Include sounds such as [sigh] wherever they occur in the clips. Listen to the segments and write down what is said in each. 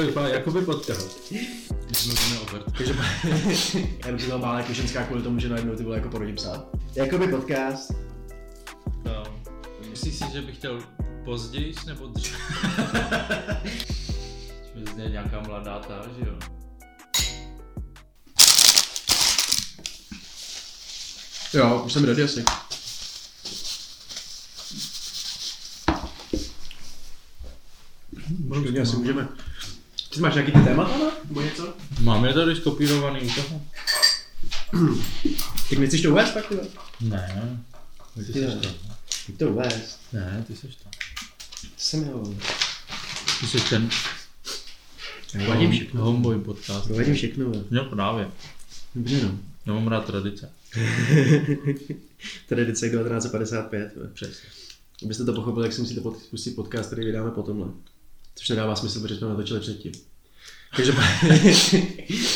Vypadá jakoby podcast. Když mluvíme o Bert. Já bych si to bál jako ženská kvůli tomu, že najednou ty vole jako porodím psa. Jakoby podcast. No. Myslíš si, že bych chtěl později nebo dřív? [laughs] Že zně nějaká mladá ta, že jo? Jo, už jsem ready asi. Klidně asi můžeme. Ty máš nějaký ty témata, ne? Nebo něco? Mám je tady skopírovaný u toho? [clears throat] Tak nechceš to uvést pak, ty? Ne. Ty Ty ne. to. Pojď to uvést. Ne, ty seš to. To jsem jo. Ty jsi ten Vadím všechno. homeboy podcast. Provedím všechno. No právě. Dobře no. Já mám rád tradice. [laughs] Tradice 1955. vole. Přesně. Abyste to pochopili, jak si musíte pod- pustit podcast, který vydáme potomhle. Což nedává smysl, protože jsme natočili předtím. Každopádně, [laughs]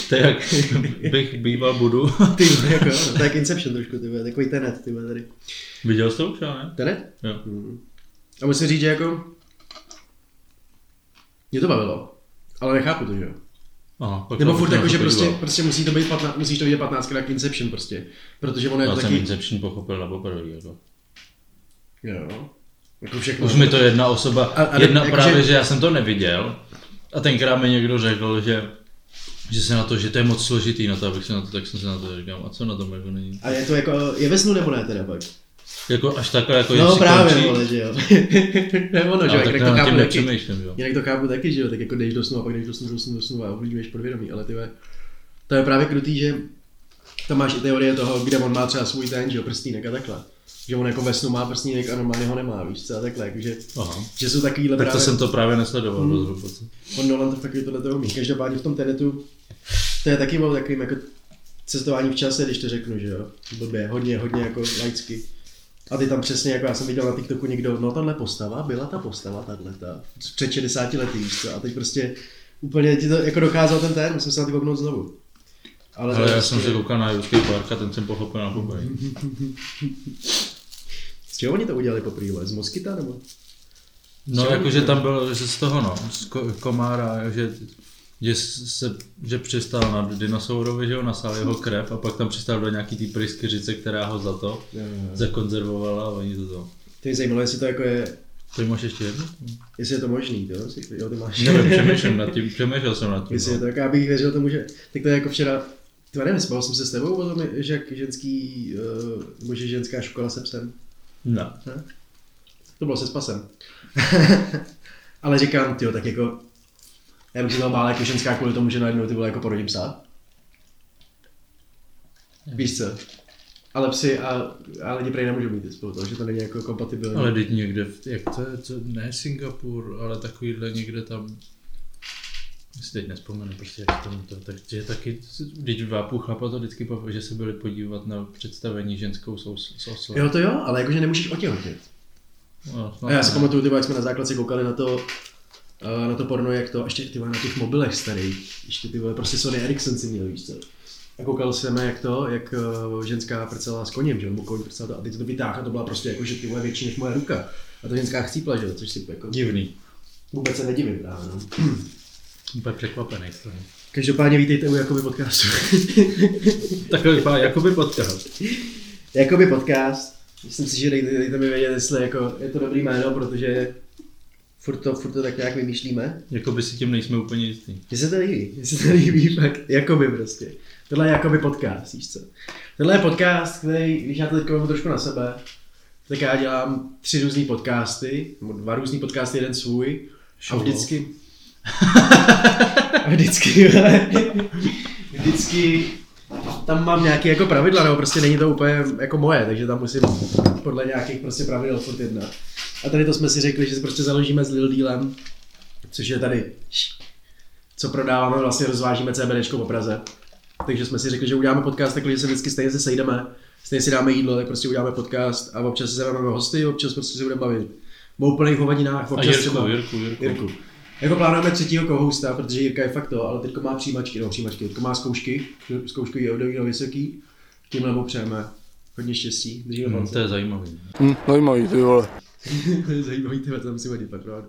To je jak bych býval budu. [laughs] ty jako, no, to je jak Inception trošku, ty takový tenet, ty tady. Viděl jsi to už, ne? Tenet? Jo. Mm. A musím říct, že jako... Mě to bavilo, ale nechápu to, že jo. Aha, Nebo furt jako, že prostě, prostě musí to být 15, musíš to vidět 15 jak Inception prostě. Protože ono je Já to jsem taky... Inception pochopil na poprvé. Jako. Jo. Jako všechno. Už mi to jedna osoba, A- a jedna jako, právě, že- že já jsem to neviděl. A tenkrát mi někdo řekl, že, že se na to, že to je moc složitý na to, abych se na to, tak jsem se na to říkal, a co na tom jako není. A je to jako, je ve snu nebo ne teda pak? Jako až takhle, jako No právě, končí, vole, že jo. [laughs] ne ono, že jo, já to chápu taky. jo. Jinak to chápu taky, že jo, tak jako jdeš do snu a pak jdeš do snu, do snu, do snu a ovlivňuješ podvědomí, ale ty to je právě krutý, že tam máš i teorie toho, kde on má třeba svůj ten, že jo, prstínek a takhle. Že on jako ve snu má prstínek a normálně ho nemá, víš co, a takhle, jakože, Aha. že jsou takovýhle Tak to právě, jsem to právě nesledoval Hmm. mm. hluboce. on Nolan to taky tohle to umí. Každopádně v tom tenetu, to je taky o takovým jako cestování v čase, když to řeknu, že jo, blbě, hodně, hodně jako laicky. A ty tam přesně, jako já jsem viděl na TikToku někdo, no tahle postava, byla ta postava, tahle ta, před 60 lety, víš co, a teď prostě úplně ti to jako dokázal ten ten, musím se na kouknout znovu. Ale, Ale já jsem se koukal na Jurský park a ten jsem pochopil na poprvé. [laughs] Z čeho oni to udělali poprvé? Z moskyta nebo? No jakože to- tam bylo, že z toho no, z ko- komára, že, že, se, že přistál na dinosaurovi, že ho nasál jeho krev a pak tam přistál do nějaký té pryskyřice, která ho za to zakonzervovala a oni to to. To mě zajímalo, jestli to jako je, Ty máš ještě jednu? jestli je to možný, jo, jestli, jo ty máš. Nevím, [laughs] přemýšlím nad tím, přemýšlel jsem nad tím. Jestli je No. to, jako já bych věřil tomu, že, tak to je jako včera, ty nevím, spal jsem se s tebou o tom, že jak ženský, uh, nebo že ženská škola se psem. No. To bylo se spasem. [laughs] Ale říkám, tyjo, tak jako, já bych si to bál jako ženská kvůli tomu, že najednou ty vole jako porodím psa. Víš co? Ale psy a, a lidi prej nemůžou být spolu, toho, že to není jako kompatibilní. Ale teď někde, v- jak to je, co, ne Singapur, ale takovýhle někde tam, si teď nespomenu prostě, jak tomu to, takže taky, když dva půl chlapa to vždycky poví, že se byli podívat na představení ženskou sous, sous, Jo to jo, ale jakože nemůžeš otěhotnět. No, A já si pamatuju, ty jak jsme na základce koukali na to, eh, na to porno, jak to, ještě ty na těch mobilech starých, ještě ty vole, prostě Sony Ericsson si měl, víš co. A koukal jsem, jak to, jak eh, ženská prcela s koněm, že nebo koň prcela to, a teď to vytáhla, to byla prostě jako, že ty vole větší než moje ruka. A to ženská chcípla, že což si jako Divný. vůbec se nedivím právě, no. [clears throat] Úplně překvapený toho. Každopádně vítejte u Jakoby podcastu. [laughs] Takový vypadá jakoby podcast. Jakoby podcast, myslím si, že dejte, dejte mi vědět, jestli jako je to dobrý jméno, protože furt to, furt to tak nějak vymýšlíme. Jakoby si tím nejsme úplně jistý. Mně se to líbí, mně se to líbí fakt, jakoby prostě. Tohle je jakoby podcast, víš co. Tohle je podcast, který, když já to teď trošku na sebe, tak já dělám tři různý podcasty, nebo dva různý podcasty, jeden svůj. A Show vždycky... a [laughs] vždycky, vždycky tam mám nějaké jako pravidla, nebo prostě není to úplně jako moje, takže tam musím podle nějakých prostě pravidel furt jednat. A tady to jsme si řekli, že si prostě založíme s Lil Dealem, což je tady, co prodáváme, vlastně rozvážíme CBDčko po Praze. Takže jsme si řekli, že uděláme podcast takhle, že se vždycky stejně se sejdeme, stejně si dáme jídlo, tak prostě uděláme podcast a občas se vezmeme hosty, občas prostě si budeme bavit o úplných hovadinách, A občas Jirku, třeba... Jirku, Jirku. Jirku. Jako plánujeme třetího kohousta, protože Jirka je fakt to, ale teďko má přijímačky, no přijímačky, teďko má zkoušky, zkoušky je na vysoký, tímhle mu přejeme hodně štěstí, držíme Hmm, to je zajímavý. Hm, [laughs] zajímavý, ty vole. to je zajímavý, tyhle, to musím hodit pak, pravda.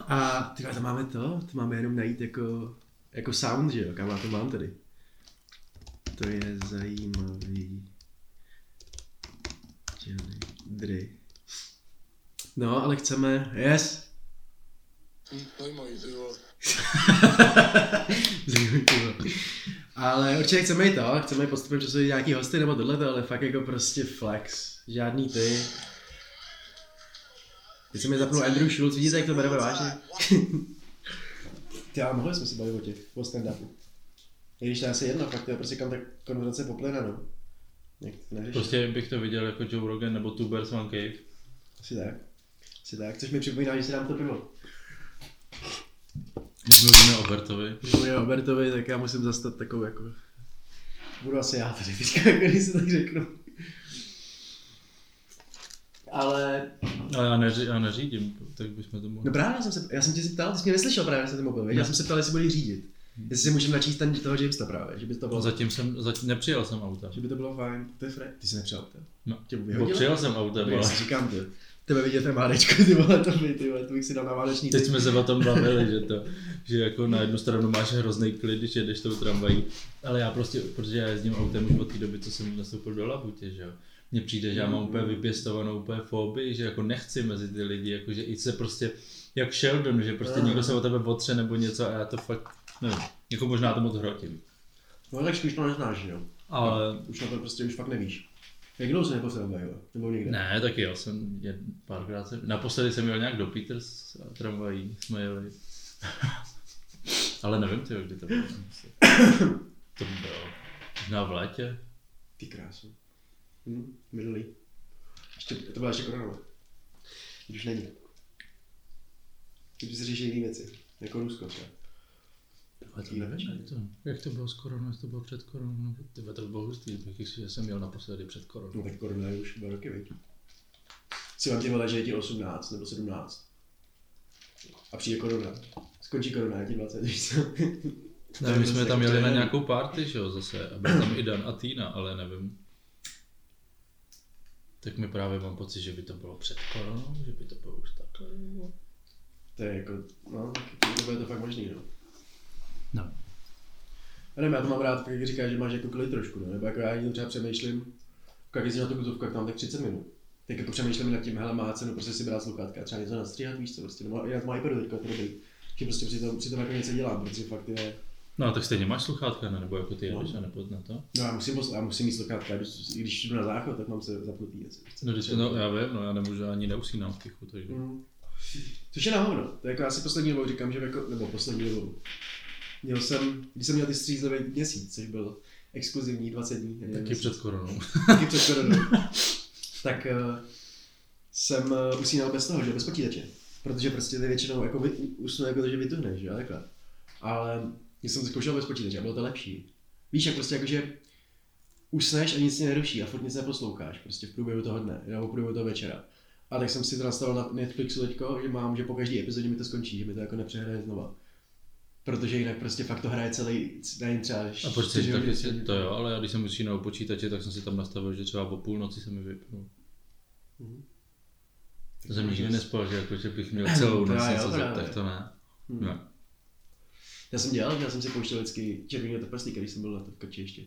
A ty to máme to, to máme jenom najít jako, jako sound, že jo, kam já to mám tady. To je zajímavý. Jelly Dry. No, ale chceme, yes, Zajímavý, ty vole. Zajímavý, ty vole. [laughs] Ale určitě chceme i to, chceme postupem času i nějaký hosty nebo tohle, ale fakt jako prostě flex. Žádný ty. Teď se mi zapnul Andrew Schultz, vidíte, jak to bereme vážně? Ty, ale mohli jsme si bavit o těch, o stand-upu. I když to je asi jedno, fakt to je prostě kam ta konverzace poplyne, no. Prostě bych to viděl jako Joe Rogan nebo Tubers One Cave. Asi tak. Asi tak, což mi připomíná, že si dám to pivo. Když mluvíme o Bertovi. Když mluvíme o Bertovi, tak já musím zastat takovou jako... Budu asi já tady teďka, [laughs] když se tak řeknu. Ale... Ale já, neři, já neřídím, tak bychom to mohli. No právě jsem se, já jsem tě se ptal, ty jsi mě neslyšel právě, jsem ten mobil? Já jsem se ptal, jestli budeš řídit. Jestli si můžeme načíst ten toho Jamesa právě, že by to bylo, Zatím jsem, zatím nepřijel jsem auta. že by to bylo fajn. To je fre... Ty jsi nepřijal to? No. Tě vyhodil? přijel jsem Já ale si říkám to. Tebe vidět MHDčko, ty vole, to by, ty vole, to bych si dal na váleční teď jsme se o tom bavili, že to, [laughs] že jako na jednu stranu máš hrozný klid, když jedeš tou tramvají, ale já prostě, protože já jezdím autem už od té doby, co jsem nastoupil do Labutě, že jo. Mně přijde, že já mám úplně vypěstovanou úplně fobii, že jako nechci mezi ty lidi, jako že i se prostě, jak Sheldon, že prostě někdo se o tebe potře nebo něco a já to fakt, nevím, jako možná to moc hrotím. No tak spíš to neznáš, jo. Ale Už na to prostě už fakt nevíš. Jak dlouho jsi neposlal jo? Nebo někde? ne, taky jel jsem jed, párkrát, jsem, naposledy jsem jel nějak do Peters a tramvají jsme jeli. [laughs] Ale nevím, tyjo, kdy to bylo. To bylo možná v létě. Ty krásu. Hm, minulý. Ještě, to byla ještě korona. Už není. Teď se řeší jiné věci. Jako Rusko třeba. Ale to nevím, jak to, jak to bylo s koronou, jestli to bylo před koronou, nebo tyhle to bylo hustý, že jsem měl naposledy před koronou. No tak korona je už dva roky, viď? Si vám tě vole, že je ti 18 nebo 17. A přijde korona. Skončí korona, je ti 20, víš co? [laughs] Ne, my jsme tam jeli na nějakou nějakou party, že jo, zase, a byl tam i Dan a Týna, ale nevím. Tak mi právě mám pocit, že by to bylo před koronou, že by to bylo už takhle. To je jako, no, to bude to fakt možný, no. No. Já nevím, já to mám rád, jak říkáš, že máš jako klid trošku, no. nebo jako já jenom třeba přemýšlím, jako jak jezdím na tu butovku, jak tam tak 30 minut. Tak jako přemýšlím nad tím, hele, má cenu prostě si brát sluchátka a třeba něco nastříhat, víš co, prostě, nebo já to mám iPadu teďka, to dobrý. Že prostě při tom, při tom jako něco dělám, protože fakt je, No, tak stejně máš sluchátka, ne? nebo jako ty No. jedeš a nebo na to? no já musím, posl- já musím mít sluchátka, když, když jdu na záchod, tak mám se zapnutý něco. No, když, no, já vím, no, já nemůžu ani neusínám v tichu, takže. Mm. Což je na hovno. To je jako já si poslední dobou říkám, že jako, nebo poslední dobou. Měl jsem, když jsem měl ty střízlivý měsíc, což byl exkluzivní 20 dní. Taky jestli- před koronou. taky před koronou. tak uh, jsem uh, usínal bez toho, že bez počítače. Protože prostě ty většinou jako vy, usnu jako to, že vytuhneš, že jo, takhle. Ale já jsem zkoušel bez počítače a bylo to lepší. Víš, jak prostě jakože usneš a nic tě neruší a furt nic neposloucháš, prostě v průběhu toho dne, nebo v průběhu toho večera. A tak jsem si to nastavil na Netflixu teďko, že mám, že po každé epizodě mi to skončí, že mi to jako nepřehraje znova. Protože jinak prostě fakt to hraje celý, nevím třeba A počkej, tak jestli, denně. to jo, ale já když jsem usínal počítače, tak jsem si tam nastavil, že třeba o půlnoci se mi vypnul. To jsem nikdy nespal, že, jako, že bych měl [clears throat] celou To noc něco to zap, tak to ne. Hmm. Ne. Já jsem dělal, já jsem si pouštěl vždycky červený trpaslík, když jsem byl na to Krči ještě.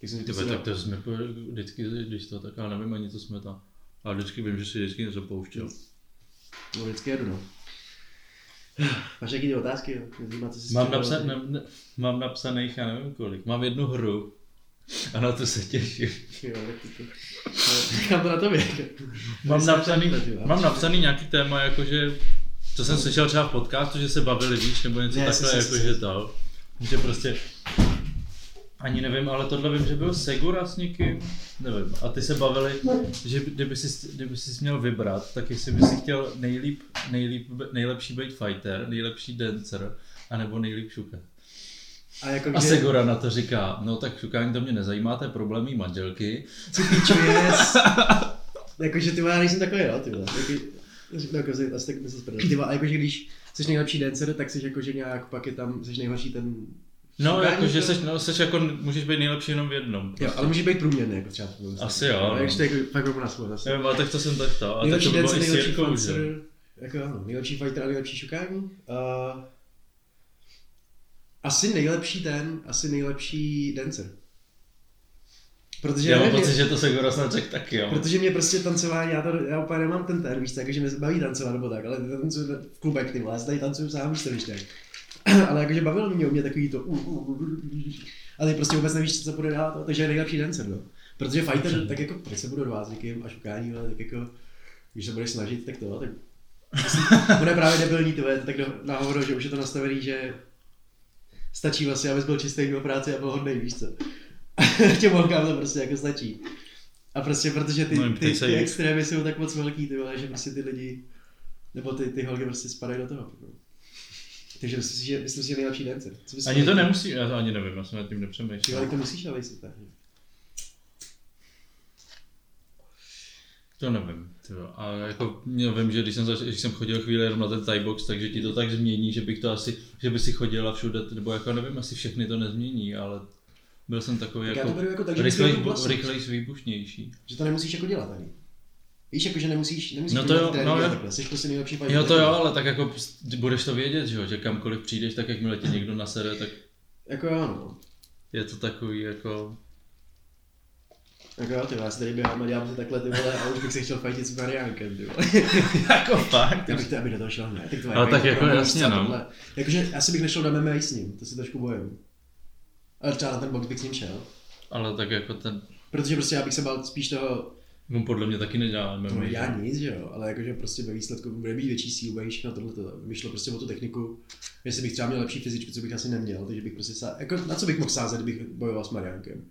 Tak jsem si Tyba, pustil- tak to jsme vždycky, když to tak, ale nevím ani, co jsme tam. Ale vždycky vím, že si vždycky něco pouštěl. No, vždycky jedu, no. Máš nějaký otázky, co jsi Mám, napsa, ne, ne, mám napsaných, já nevím kolik. Mám jednu hru. A na to se těším. Jo, to, na tobě. Mám napsaný, mám napsaný nějaký téma, jakože, co jsem slyšel třeba v podcastu, že se bavili víš, nebo něco Ne, takhle, jakože to. Že prostě, ani nevím, ale tohle vím, že byl Segura s někým, nevím. A ty se bavili, že kdyby jsi, kdyby jsi měl vybrat, tak jestli by si chtěl nejlíp, nejlíp, nejlepší být fighter, nejlepší dancer, anebo nejlíp šukat. A jako A Segura na to říká, no tak šukání to mě nezajímá, to je problém mý manželky. co píčuješ? Jakože ty já nejsem takový, jo, ty vole. Jako, no, jako, asi- asi tak myslím Ty vole, jakože když jsi nejlepší dancer, tak jsi jakože nějak, pak je tam, jsi nejhorší ten... No, jako, že to- seš, no, seš jako, můžeš být nejlepší jenom v jednom. Jo, ale může být průměrný, jako třeba. Asi jo, no. Takže to jako fakt rovná smlouva zase. Nevím, ale tak to jsem tak to. A tak Nejlepší to bylo dancer, i s nejlepší Jirkou, že? fancer. jako ano, nejlepší fighter a nejlepší šukání. Uh, asi nejlepší ten, asi nejlepší dancer. Protože Já mám pocit, že to se Gora snad řekl taky, jo. Protože mě prostě tancování, já, to, já úplně nemám ten ten, víš co, jakože mě baví tancovat nebo tak, ale tancuju v klubech, ty vole, tady tancuju sám, víš tak. [clears throat] ale jakože bavilo mě u mě takový to, ale ty prostě vůbec nevíš, co bude dát, takže je nejlepší dancer, no. Protože fighter, tak jako, proč se budu s někým a šukání, ale tak jako, když se budeš snažit, tak to, tak [laughs] bude právě debilní, to tak do, na hovno, že už je to nastavený, že stačí vlastně, abys byl čistý do práce a byl hodnej, víš co. [laughs] Těm holkám to prostě jako stačí. A prostě protože ty, No, ty, ty, se jí. extrémy jsou tak moc velký, ty vole, že prostě ty lidi, nebo ty, ty holky prostě spadají do toho. No. Takže myslím si, že, myslím si, že nejlepší. Co bys Ani to nemusí, já to ani nevím, já jsem nad tím nepřemýšlel. vole, to musíš, ale jsi tak. To nevím. Tyjo. A jako já vím, že když jsem, zač- když jsem chodil chvíli jenom na ten Thai box, takže ti to tak změní, že bych to asi, že by si chodila všude, nebo jako nevím, asi všechny to nezmění, ale byl jsem takový Tak já jako, to beru jako tak, že rychlej, musí být vlastnost. rychlej výbušnější. Že to nemusíš jako dělat ani. Víš, jako, že nemusíš, nemusíš No to jo, no a jo. takhle. Jsi prostě nejlepší fighter. Jo to jo, ale tak jako budeš to vědět, že jo, že kamkoliv přijdeš, tak jakmile tě někdo nasere, tak Jako jo, no. je to takový jako, Jako jo, ty si tady běhám a dělám si takhle ty vole a už bych se chtěl fajtit s Mariánkem, ty vole. [laughs] jako fakt. Já bych to, aby do toho šel, ne? Tak to Ale tak jako jasně, no. Tohle. Jakože asi bych nešel do MMA s ním, to si trošku bojím. Ale třeba na ten box bych s ním šel. Ale tak jako ten, Protože prostě já bych se bál spíš toho, on podle mě taky nedělá to MMA. já nic, že jo, ale jakože prostě ve výsledku bude mít větší sílu, všechno tohle, vyšlo prostě o tu techniku, jestli bych třeba měl lepší fyzičku, co bych asi neměl, takže bych prostě sá... jako na co bych mohl sázet, kdybych bojoval s Mariánkem?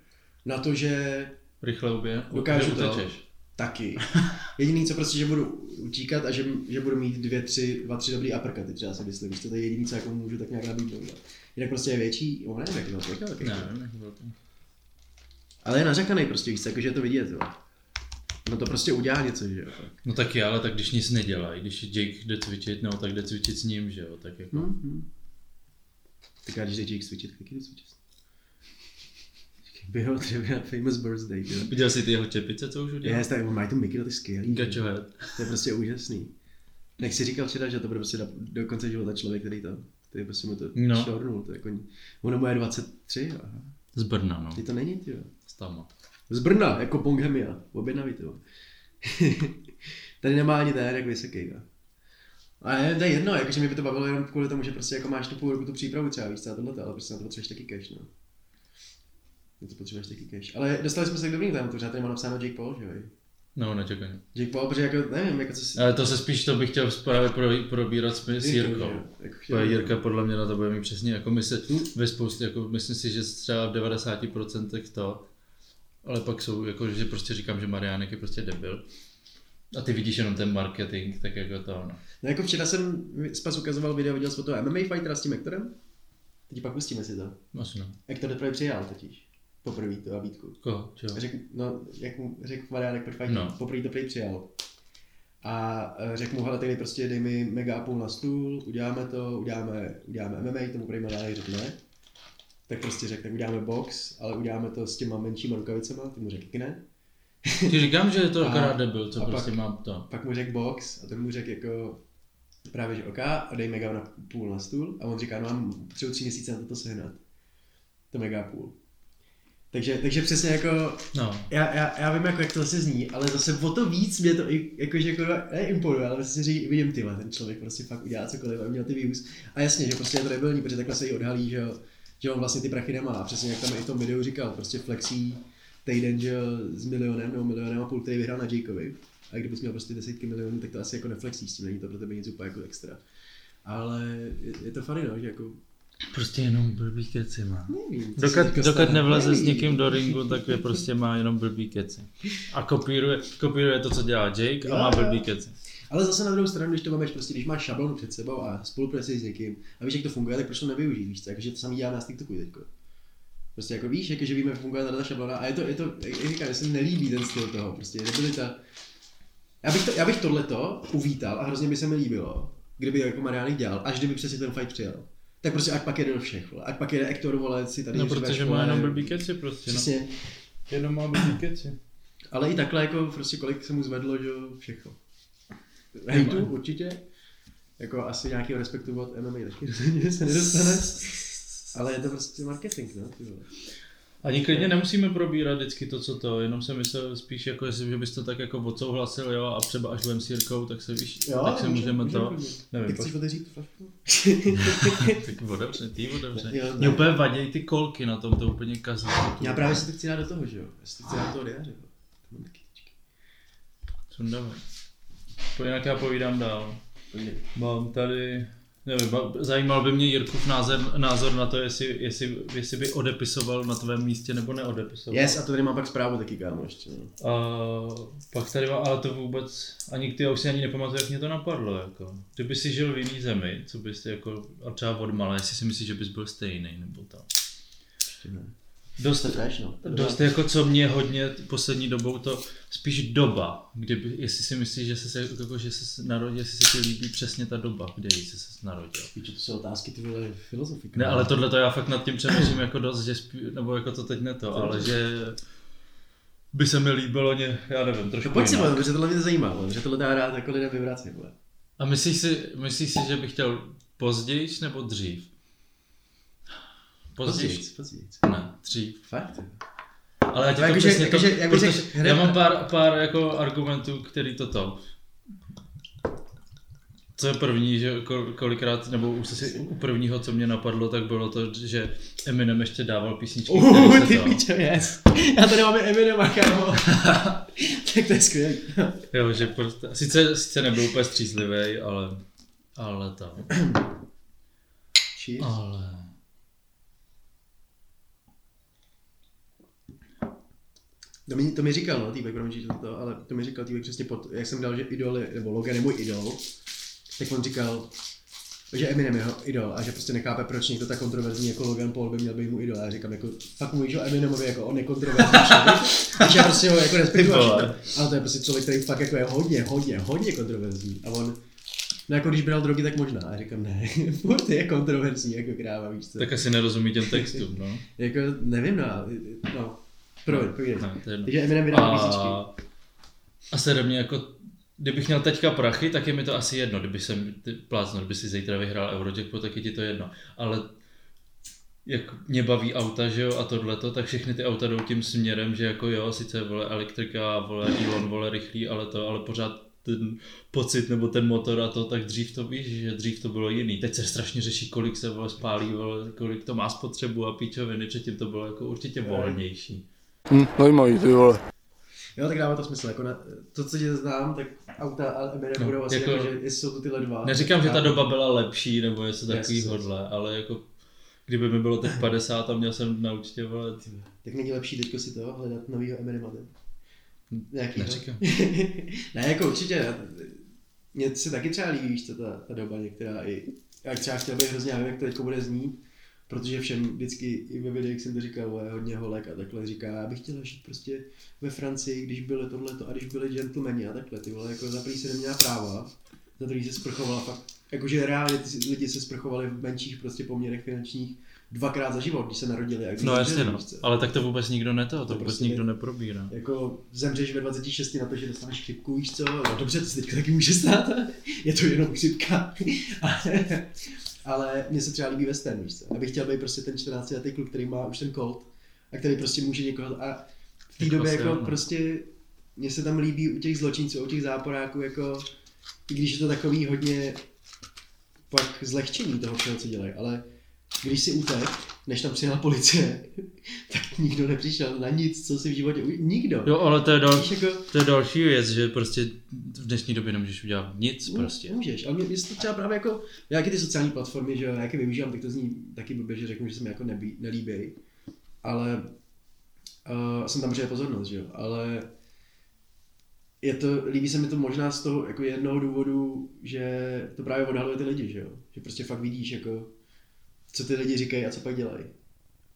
Na to, že Rychle ubě, Dokážu to. utečeš. taky. [laughs] Jediný, co prostě, že budu utíkat a že, že budu mít dvě, tři, dva, tři dobrý uppercuty, třeba si myslím, že to je jediný, co jako můžu tak nějak nabídnout. Jinak prostě je větší, on nevím, jak velký, velký. Ne, nevím, jak velký. Ale je nařekaný prostě, víš, co, jakože je to vidět, jo. No to prostě udělá něco, že jo. tak. No tak je, ale tak když nic nedělají, když Jake jde cvičit, no tak jde cvičit s ním, že jo, tak jako. Mm-hmm. Tak já když jde Jake cvičit, taky jdu cvičit. Byl třeba famous birthday, jo. Viděl jsi ty jeho čepice, co už udělal? Je, tak mají tu mikro, ty skvělý. To je prostě úžasný. Jak jsi říkal včera, že to bude prostě do, do konce života člověk, který to, který prostě mu to No. šornul. To jako, ono mu je 23, aha. Z Brna, no. Ty to není, ty Z tam. Z Brna, jako Bonghemia, objednavý, ty [laughs] Tady nemá ani ten, jak vysoký, jo. A je, to je jedno, jakože mě by to bavilo jenom kvůli tomu, že prostě jako máš tu půl roku tu přípravu třeba, víš, a tohle, ale prostě na to potřebuješ taky cash, no. Na to potřebuješ taky cash. Ale dostali jsme se k dobrým tématu, že tady má napsáno Jake Paul, že jo? No, nečekaně. Jake Paul, protože jako, nevím, jako co si... Ale to se spíš, to bych chtěl právě pro, probírat s, s Jirkou. Jako, To je Jirka podle mě na to bude mít přesně, jako my se Hm. ve spoustě, jako myslím si, že třeba v 90% to, ale pak jsou, jako, že prostě říkám, že Mariánek je prostě debil. A ty vidíš jenom ten marketing, tak jako to, no. No jako včera jsem Spas ukazoval video, viděl jsi toho MMA fightera s tím Hectorem? Teď pak pustíme si to. Asi ne. Hector teprve přijal totiž. Poprvé to nabídku. Koho? Čeho? Řek, no, jak mu řekl Mariánek pod fightem, No. no. poprvé to prý přijal. A eh, řekl mu, hele, tady prostě dej mi mega a půl na stůl, uděláme to, uděláme, uděláme MMA, tomu prý Mariánek řekl ne. Tak prostě řekl, tak uděláme box, ale uděláme to s těma menšíma rukavicema, ty mu řekl ne. Ti říkám, že je to [laughs] A- akorát debil, co a prostě pak- mám to. Pak mu řekl box a ten mu řekl jako právě, že OK, a dej mega na půl na stůl a on říká, no mám potřebuji tři měsíce na toto sehnat. To mega půl. Takže, takže přesně jako, No. já, já, já vím, jako, jak to zase zní, ale zase o to víc mě to jakože jako neimponuje, ale zase si vidím tyhle, ten člověk prostě fakt udělá cokoliv, aby měl ty views. A jasně, že prostě je to debilní, protože takhle se jí odhalí, že, jo, že on vlastně ty prachy nemá. Přesně jak tam i v tom videu říkal, prostě flexí týden, že s milionem nebo milionem a půl, který vyhrál na Jakeovi. A kdybys měl prostě desítky milionů, tak to asi jako neflexí s tím, není to pro tebe nic úplně jako extra. Ale je, je to funny, no, že jako, Prostě jenom blbý keci má. nevím. Dokud, dokud stane. nevleze s Nevím. někým do ringu, tak je prostě má jenom blbý keci. A kopíruje, kopíruje to, co dělá Jake a má blbý keci. Ale zase na druhou stranu, když to máš prostě, když máš šablonu před sebou a spolupracuješ s někým a víš, jak to funguje, tak proč to nevyužít, víš co? Jakože to samý děláme na TikToku teďko. Prostě jako víš, jako, že víme, jak funguje ta šablona a je to, je to, jak říkám, se nelíbí ten styl toho, prostě nebyly Já bych, to, já bych tohleto uvítal a hrozně by se mi líbilo, kdyby jako Mariánek dělal, až kdyby přesně ten fight přijel. Tak prostě ať pak jede do všech, vole. ať pak jede Ektor, vole, si tady No, protože vole, má jenom blbý keci prostě, no. Přesně, Jenom má blbý keci. ale i takhle jako prostě kolik se mu zvedlo, že všechno. Hejtu, určitě. Jako asi nějakého respektu od MMA taky rozhodně se nedostane. Ale je to prostě marketing, no, ty vole. Ani klidně nemusíme probírat vždycky to, co to, jenom jsem myslel spíš jako, jestli, že bys to tak jako odsouhlasil, jo, a třeba až budeme s Jirkou, tak se víš, Jo, tak se můžeme, to, klidně. nevím, Ty pak, chceš otevřít tu flašku? [laughs] tak otevře, ty ne. Mě úplně vadějí ty kolky na tom, to úplně kazí. Já právě si to chci dát do toho, že jo? Já si to chci dát do toho diáře. jo. To To jinak já povídám dál. Mám tady, nevím, zajímal by mě Jirkův názor, názor na to, jestli, jestli, jestli by odepisoval na tvém místě nebo neodepisoval. Yes, a to tady mám pak zprávu taky, kámo, ještě. No. A pak tady mám, ale to vůbec, ani ty, já už si ani nepamatuju, jak mě to napadlo, jako. Kdyby si žil v jiný zemi, co bys ty jako, a třeba od malé, jestli si myslíš, že bys byl stejný, nebo tak. Ještě ne. Dost, fresh, no. dost jako co mě hodně poslední dobou to spíš doba, kdyby, jestli si myslíš, že se, jako, že se narodil, jestli se ti líbí přesně ta doba, kde jsi se narodil. Píčo, to jsou otázky, ty vole, filozofika. Ne, ale tohle to já fakt nad tím přemýšlím jako dost, že spí, nebo jako to teď ne to, ale že by se mi líbilo ně, já nevím, trošku No pojď si, jinak. vole, protože tohle mě zajímá, že tohle dá rád jako lidem vyvracet, vole. A myslíš si, myslíš si, že bych chtěl později nebo dřív? Později? Pozdějíc. Ne, dřív. Fakt? Ale já ti to jakože- přesně to, jakože- jak bych protože řekl, já mám pár, pár jako argumentů, který toto. Co je první, že ko- kolikrát, nebo už si u prvního, co mě napadlo, tak bylo to, že Eminem ještě dával písničky, Uh, ty to... píčo, yes. Já tady máme Eminema, kámo. [laughs] tak to je skvělý. Jo, že prostě, sice, sice nebyl úplně střízlivý, ale, ale to, Cheers. ale... To mi, to mi říkal, no, týpek, promiň, že to, to, ale to mi říkal týpek přesně pod, jak jsem dal, že idol je, nebo Logan je můj idol, tak on říkal, že Eminem je jeho idol a že prostě nechápe, proč někdo tak kontroverzní jako Logan Paul by měl být můj idol. A já říkám, jako, fakt můj, že Eminemovi, jako on je kontroverzní člověk, já prostě ho jako všechno. ale to je prostě člověk, který fakt jako je hodně, hodně, hodně kontroverzní. A on, no jako když bral drogy, tak možná. A já říkám, ne, [laughs] furt je kontroverzní, jako kráva, víš co. Tak asi nerozumí těm textům, no. [laughs] Jako, nevím, no, no. Promiň, to je jedno. Takže Eminem vydává písničky. A, a mě jako, kdybych měl teďka prachy, tak je mi to asi jedno, kdyby jsem plácnul, kdyby si zítra vyhrál Eurojackpot, tak je ti to jedno. Ale jak mě baví auta, že jo, a tohleto, tak všechny ty auta jdou tím směrem, že jako jo, sice vole elektrika, vole Elon, vole rychlý, ale to, ale pořád ten pocit nebo ten motor a to, tak dřív to víš, že dřív to bylo jiný. Teď se strašně řeší, kolik se vole spálí, vole, kolik to má spotřebu a píčoviny, předtím to bylo jako určitě volnější. Hm, zajímavý, ty vole. Jo, tak dává to smysl. Jako na, to, co tě znám, tak auta a Eminem No, budou asi jako- jako, že jestli jsou to tyhle dva. Neříkám, že ta doba byla lepší nebo něco Yes, takovýhodle, ale jako kdyby mi bylo teď 50 a měl jsem na účtě vole, Tak není lepší teďko si to hledat novýho ty? Nějakýho? neříkám. [laughs] ne, jako určitě. Mně se taky třeba líbí, víš co, ta, ta doba některá i, jak třeba chtěl bych hrozně, nevím, jak to teďko bude znít, protože všem vždycky i ve videích jsem to říkal, vole, hodně holek a takhle říká, já bych chtěl žít prostě ve Francii, když byly tohleto a když byli gentlemani a takhle, ty vole, jako za prvý se neměla práva, za druhý se sprchovala fakt, jakože reálně ty lidi se sprchovali v menších prostě poměrech finančních dvakrát za život, když se narodili. A když No jasně no, co. ale tak to vůbec nikdo neto, to To vůbec prostě nikdo ne- neprobírá. Jako zemřeš ve 26 na to, že dostaneš chřipku, víš co? No, dobře, to se teďka taky může stát. Je to jenom chřipka. [laughs] ale, ale mně se třeba líbí western, víš co? Já bych chtěl být prostě ten 14 letý kluk, který má už ten colt a který prostě může někoho... A v té době asi jako ano. prostě mně se tam líbí u těch zločinců, u těch záporáků, jako i když je to takový hodně pak zlehčení toho všeho, co dělají, ale když si utek, než tam přijela policie, [laughs] tak nikdo nepřišel na nic, co si v životě... u- Nikdo. Jo, ale to je, dal, jako, to je další věc, že prostě v dnešní době nemůžeš udělat nic prostě. Můžeš, ale mě, mě to třeba právě jako, jaký ty sociální platformy, že jak je využívám, tak to zní taky blbě, že řeknu, že se mi jako nebí, nelíbí, ale uh, jsem tam přijel pozornost, že jo, ale je to, líbí se mi to možná z toho jako jednoho důvodu, že to právě odhaluje ty lidi, že jo, že prostě fakt vidíš jako, co ty lidi říkají a co pak dělají.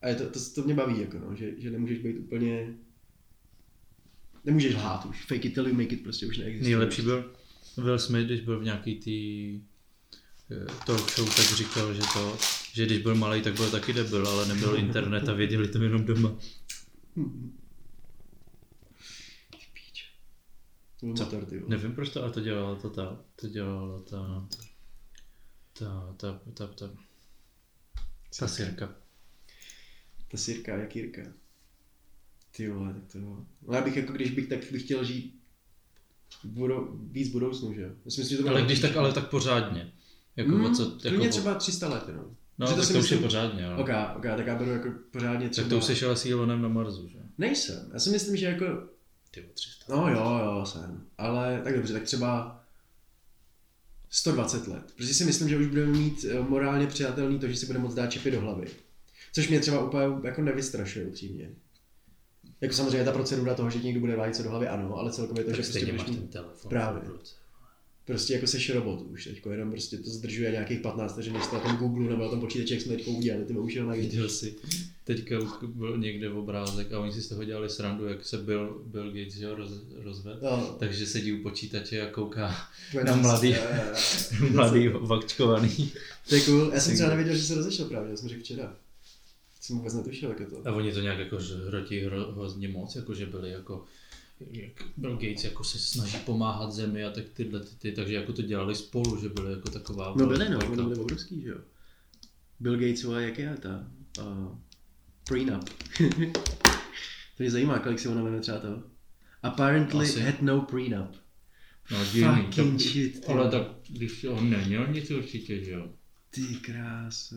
A je to, to, to mě baví, jako no, že, že nemůžeš být úplně, nemůžeš lhát už, fake it till you make it prostě už neexistuje. Nejlepší byl Will Smith, když byl v nějaký tý eh, talk show, tak říkal, že to, že když byl malý, tak byl taky debil, ale nebyl internet a věděli to jenom doma. To Co? motor, ty vole. Nevím proč to, ale to dělala to ta, to dělala ta Ta, ta, ta, ta, ta sirka. Ta sirka, jak Jirka. Ty vole, tak to no. Já bych jako, když bych tak bych chtěl žít budou, víc budoucnu, že jo? Myslím, že to Ale když tak, ale tak pořádně. Jako mm, co, jako, třeba 300 let, no. no, že tak si to už je myslím- pořádně, ale. Ok, ok, tak já beru jako pořádně třeba... Tak to už jsi ale s Elonem na Marsu, že? Nejsem. Já si myslím, že jako... Ty o 300. No jo, jo, jsem. Ale tak dobře, tak třeba 120 let. Protože si myslím, že už budeme mít eh, morálně přijatelný to, že si budeme moct dát čipy do hlavy. Což mě třeba úplně jako nevystrašuje upřímně. Jako samozřejmě ta procedura toho, že někdo bude vádět co do hlavy, ano, ale celkově to, Tak že prostě budeš mít ten telefon. Právě. ruce. Prostě jako seš robot už teďko, jenom prostě to zdržuje nějakých 15 vteřin, než na tom Google nebo na tom počítači, jak jsme teďko udělali, ty už jenom Viděl jsi, teďka byl někde v obrázek a oni si z toho dělali srandu, jak se Bill, Bill Gates že jo, roz, rozvedl. No, Takže sedí u počítače a kouká na mladý. [laughs] Mladý vakčkovaný. To je cool. Já jsem třeba nevěděl, že se rozešel právě, já jsem řekl včera. Jsem vůbec netušil, jak je to. A oni to nějak jako hrotí hro, hrozně moc, jako že byli jako jak Bill Gates jako se snaží pomáhat zemi a tak tyhle ty, ty, takže jako to dělali spolu, že byli jako taková No byli, no, oni byli obrovský, že jo. Bill Gatesova, jak je ta? Uh, prenup. [laughs] to mě zajímá, kolik si ona jmenuje třeba to. Apparently Asi. had no prenup. No, divný, Fucking to- shit, ty Ale tak, když on neměl nic určitě, že jo. Ty kráso.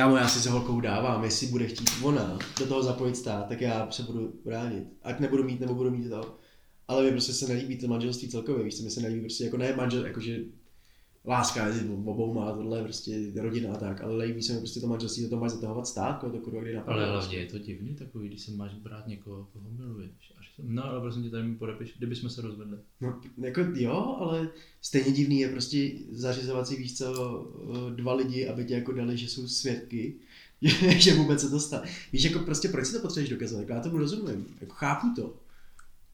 Kámo, já si s holkou dávám, jestli bude chtít ona do toho zapojit stát, tak já se budu bránit. Ať nebudu mít, nebo budu mít to. Ale mi prostě se nelíbí to manželství celkově, víš co, mi se nelíbí prostě jako ne manžel, jakože láska mezi obou má tohle prostě rodina a tak, ale líbí se mi prostě to manželství, to máš zatahovat stát, to kurva kdy napadlo. Ale hlavně je to divný takový, když se máš brát někoho, koho miluješ. No ale prosím tě, tady mi podepiš, kdyby jsme se rozvedli. No, jako jo, ale stejně divný je prostě zařizovat si, víš co, eh, dva lidi, aby ti jako dali, že jsou svědky, [laughs] že vůbec se to stane. Víš, jako prostě proč si to potřebuješ dokazovat, jako já tomu rozumím, jako chápu to,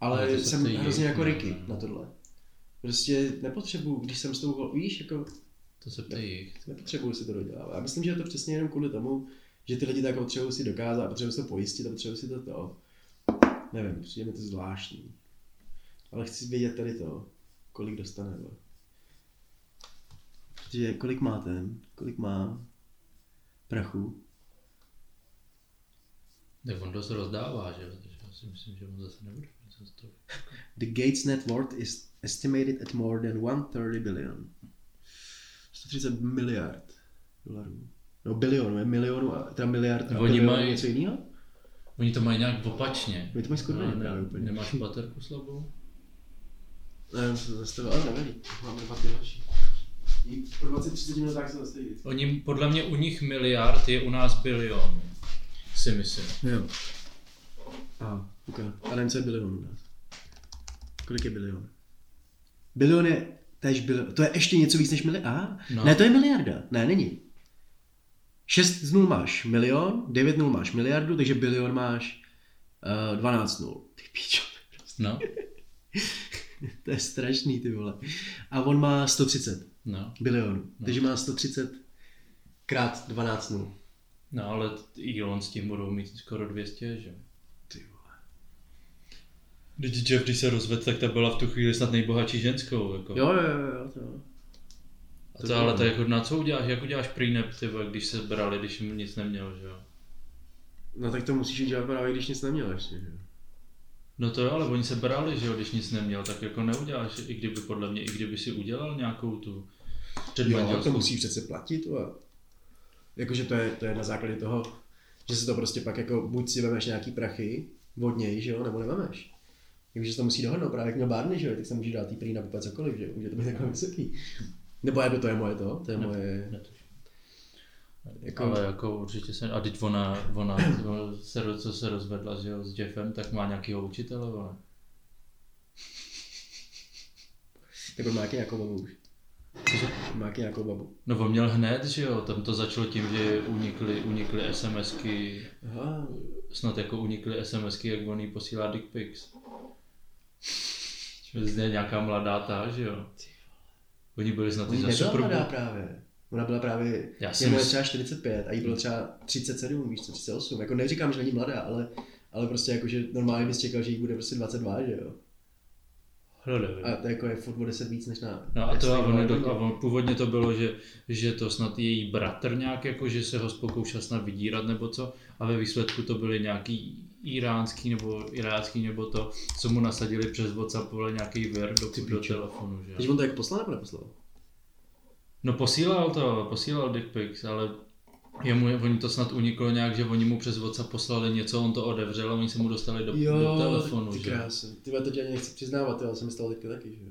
ale, Ale to se jsem ptají hrozně jako ne, Ricky ne. na tohle. Prostě nepotřebuju, když jsem s tou, víš, jako To se ptají jich. nepotřebuju si to dodělat. Já myslím, že je to přesně jenom kvůli tomu, že ty lidi tak potřebují si dokázat, potřebují si to pojistit a potřebují si to to. Nevím, přijde mi to zvláštní. Ale chci vědět tady to, kolik dostane. Protože kolik má ten, kolik má prachu. Tak on dost rozdává, že jo, takže já si myslím, že on zase nebude mít za to. [laughs] The Gates net worth is estimated at more than 130 billion. 130 miliard dolarů. No bilionů, je milionů, a teda miliard a Oni mají- něco jiného? Oni to mají nějak opačně. Oni to mají skurveně No, právě úplně. Nemáš paterku slabou? Ne, já jsem to zastavil, ale nevadí. Máme dva ty další. I Po 20-30 minutách se zastaví. Oni, podle mě u nich miliard je u nás bilion. Si myslím. Jo. A, ok. A nevím, co je bilion u nás. Kolik je bilion? Bilion je tež bilion. To je ještě něco víc než miliarda? A? No. Ne, to je miliarda. Ne, není. 6 z 0 máš milion, 9 0 máš miliardu, takže bilion máš uh, 12 0. Ty píčo. No, [laughs] to je strašný, ty vole. A on má 130 no. bilionů. Takže má 130 krát 12 0. No ale Elon s tím budou mít skoro 200, že? Ty vole. Když Jeff, když se rozvedl, tak ta byla v tu chvíli snad nejbohatší ženskou. Jako. Jo, jo, jo, jo, to jo. A to, ale to jako na co uděláš? Jak uděláš vole, když se brali, když jim nic neměl, že jo? No tak to musíš dělat právě, když nic neměl ještě, že jo. No to jo, ale oni se brali, že jo, když nic neměl, tak jako neuděláš, i kdyby podle mě, i kdyby si udělal nějakou tu Jo, to musí přece platit, a Jakože to je, to je na základě toho, že si to prostě pak jako buď si vemeš nějaký prachy od něj, že jo, nebo nevemeš. Takže se to musí dohodnout, právě jak měl Barney, že jo, tak se může dát tý prý na cokoliv, že jo, může to být takhle vysoký. Nebo jako to je moje to, to je Ne, moje, netuším. jako, Ale jako určitě se, a teď ona, ona [coughs] se, co se rozvedla, že jo, s Jeffem, tak má nějakýho učitele, vole. tak má jaký nějakou babu už. Má jaký nějakou babu. No on měl hned, že jo, tam to začalo tím, že unikly, unikly SMSky, Aha, snad jako unikly SMSky, jak on jí posílá dick pics. Z něj nějaká mladá ta, že jo. Oni byli Oni za Super Bowl. právě. Ona byla právě, Já jsem mysl- třeba 45 a jí bylo třeba 37, víš co, 38. Jako neříkám, že není mladá, ale, ale prostě jako, že normálně bys čekal, že jí bude prostě 22, že jo. No, nevím. A to jako je furt o 10 víc než na... No a to a on, Jasný, a on, původně to bylo, že, že to snad její bratr nějak, jako že se ho pokoušel snad vydírat nebo co, a ve výsledku to byly nějaký iránský nebo irácký nebo to, co mu nasadili přes WhatsApp vole nějaký vir do, do telefonu, že? Teď on to jak poslal nebo neposlal? No posílal to, posílal dick pics, ale jemu, oni to snad uniklo nějak, že oni mu přes WhatsApp poslali něco, on to otevřel a oni se mu dostali do, do telefonu, ty že? krásy. Ty to tě ani nechci přiznávat, ale jsem mi stalo teďka taky, že jo.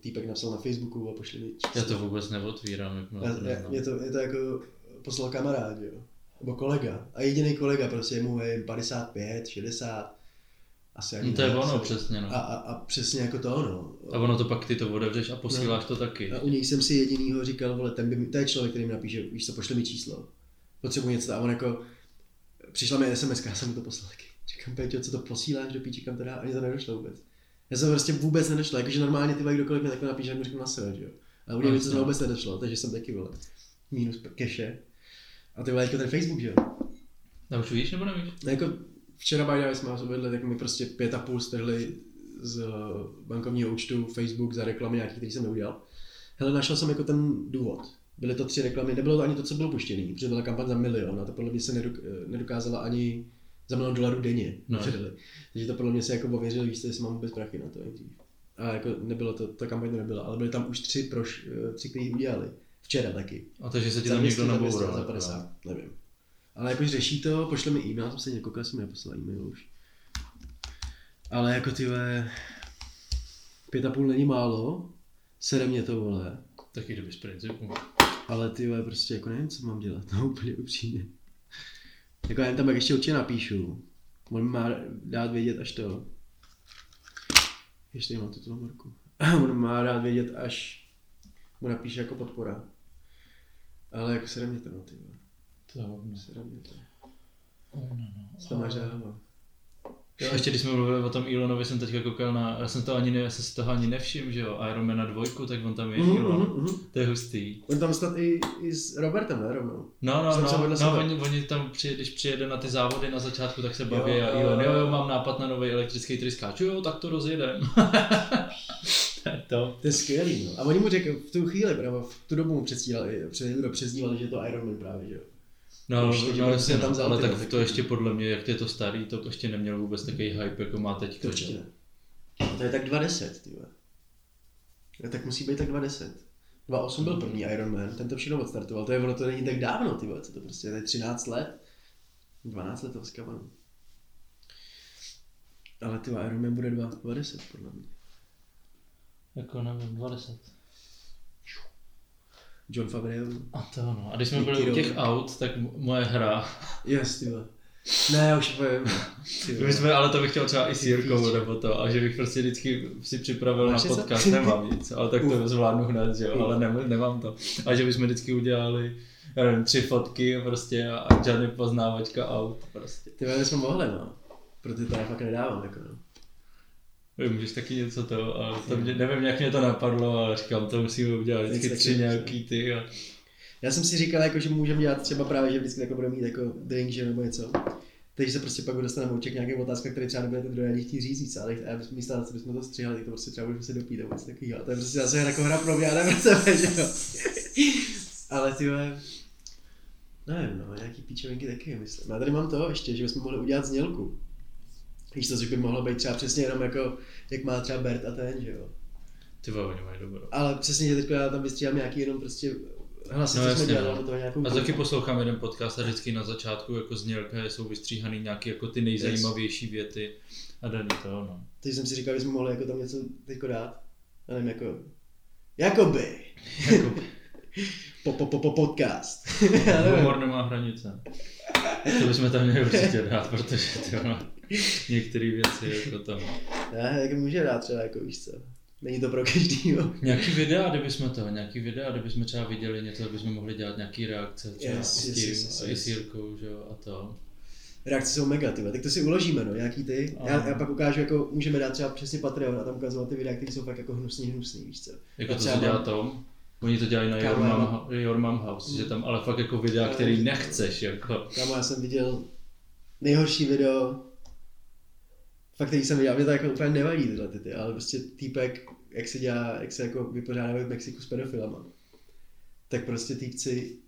Týpek napsal na Facebooku a pošli mi číslo. Já to vůbec neotvírám, jak Já, já, to, je to jako poslal kamarád, jo. Nebo kolega. A jediný kolega, prostě mu je 55, 60. Asi ani No to je ono přesně, A, no. a, a, přesně jako to ono. A ono to pak ty to otevřeš a posíláš to taky. A u něj jsem si jedinýho říkal, vole, ten by, mi- to je člověk, který mi napíše, víš co, pošli mi číslo. Potřebuji něco a on jako, přišla mi SMS, já jsem mu to poslal taky. Říkám, Péťo, co to posíláš do píči, kam to dá? Ani to nedošlo vůbec. Já jsem prostě vůbec nedošlo, jakože normálně ty vole, kdokoliv mi takhle napíše, tak mu řeknu na sebe, že jo. A u něj mi to Jasně. vůbec nedošlo, takže jsem taky, vole, minus keše. A ty vole, jako ten Facebook, že jo. A už víš nebo nevíš? No jako včera way jsme vás uvedli, tak mi prostě pět a půl strhli z eh, bankovního účtu Facebook za reklamy nějaký, který jsem neudělal. Hele, našel jsem jako ten důvod. Byly to tři reklamy, nebylo to ani to, co bylo puštěný, protože byla kampaň za milion a to podle mě se nedok- eh, nedokázala ani za milion dolarů denně. No. No. Takže to podle mě se jako ověřili, víš, jestli mám vůbec prachy na to nejdřív. A jako nebylo to, ta kampaň to nebyla, ale byly tam už tři, proš, eh, tři který udělali. Včera taky. A takže se ti tam 200, někdo za 200, naboural. za jako. 50, nevím. Ale jakož řeší to, pošle mi e-mail, jsem se několik jsem neposlal e-mail už. Ale jako ty pět a půl není málo, sere mě to vole, Taky kdyby z principu. ale ty prostě jako nevím, co mám dělat, [laughs] no úplně upřímně. Jako já jen tam jak ještě určitě napíšu, on má dát vědět až to. Ještě mám tuto morku. on má dát vědět až mu napíše jako podpora. Ale jako sere mě to, no ty vole. To je hodně. Sere mě to. Oh, no, no. Co tam máš dál? Jo, ještě když jsme mluvili o tom Elonovi, jsem teďka koukal na, já jsem to ani ne, já jsem si toho ani nevšiml, že jo, Iron Man na dvojku, tak on tam je Mhm, Elon. mhm, mhm. To je hustý. On tam snad i, i s Robertem, ne, rovnou. No, no, Jsem no, no sebe. oni, oni, tam, přijede, když přijede na ty závody na začátku, tak se baví Jo, a jo, Elon, jo, jo. jo, mám nápad na nový elektrický tryskáč, jo, tak to rozjedem. [laughs] to [laughs] je to. To je skvělý, no. A oni mu řekl v tu chvíli, právě v tu dobu mu před, přezdívali, že je to Iron Man právě, že jo. No, Už teď no, jasně, tam no, ale tak no, to taky. ještě podle mě, jak je to starý, to ještě neměl vůbec takový hype, jako má teď. To určitě ne. A to je tak 2.10, ty vole. No, tak musí být tak 2.10. 2.8 byl první Iron Man, ten to všechno odstartoval, to je ono, to není tak dávno, ty vole, co to prostě, to je 13 let. 12 let to skavano. Ale ty Iron Man bude 2, 2.10 podle mě. Jako nevím, 20. John Favreau. A to no. A když jsme byli u těch aut, tak moje hra. Yes, ty vole. Ne, já už vím. [laughs] My jsme, ale to bych chtěl třeba i s Jirkou nebo to, a že bych prostě vždycky si připravil Máš na podcast, nemám nic, ale tak to zvládnu hned, že jo, ale ne, nemám to. A že bychom vždycky udělali, já nevím, tři fotky prostě a, žádný poznávačka aut prostě. Ty jsme mohli, no. Protože to já fakt nedávám, jako no. Můžeš taky něco to, ale to mě, nevím, jak mě to napadlo, ale říkám, to musíme udělat vždycky tři nějaký ty a Já jsem si říkal, jako, že můžeme dělat třeba právě, že vždycky jako budeme mít jako drink, že nebo něco. Takže se prostě pak dostaneme určitě k nějaké otázka, které třeba nebude ten druhý chtít říct, ale a bychom místo co bychom to střihali, tak to prostě třeba budeme se dopít nebo něco takového. A to je prostě zase jako hra pro mě a ne pro tebe, že jo. [laughs] ale ty nevím, no, nějaký píčovinky taky, myslím. Já tady mám to ještě, že bychom mohli udělat znělku. Víš to, že by mohlo být třeba přesně jenom jako, jak má třeba Bert a ten, že jo. ty vole, oni mají dobro. Ale přesně, že teď já tam vystříhám nějaký jenom prostě hlasy, No co jasně, jsme dělali, no. to nějakou A taky poslouchám jeden podcast a vždycky na začátku jako znělka jsou vystříhaný nějaký jako ty nejzajímavější věty a daný to, no. Takže jsem si říkal, že jsme mohli jako tam něco teďko dát. Já nevím, jako... Jakoby. Jako, [laughs] Po, po, po, po podcast. [laughs] Já humor nemá hranice. To bychom tam měli určitě dát, protože ty ono, některé věci jako tam. Ne, jak může dát třeba, jako víš co. Není to pro každýho. Nějaký videa, kdybychom to, nějaký videa, kdybychom třeba viděli něco, kdybychom mohli dělat nějaký reakce, třeba Yes, s tím, yes, yes, yes. s Jirkou, že jo, a to. Reakce jsou mega, ty. vole. Tak to si uložíme, no, nějaký ty. Já, já, pak ukážu, jako můžeme dát třeba přesně Patreon a tam ukazovat ty videa, které jsou fakt jako hnusný, hnusný, víš co. Jako A to, třeba co dělá mám- Tom, oni to dělají na Your Kámo, Mom, Your Mom House, že tam ale fakt jako videa, který nechceš, jako. Kámo, já jsem viděl nejhorší video fakt, který jsem viděl, mě to jako úplně nevadí tyhle ty, ale prostě týpek, jak se dělá, jak se jako vypořádávají v Mexiku s pedofilama, tak prostě týpci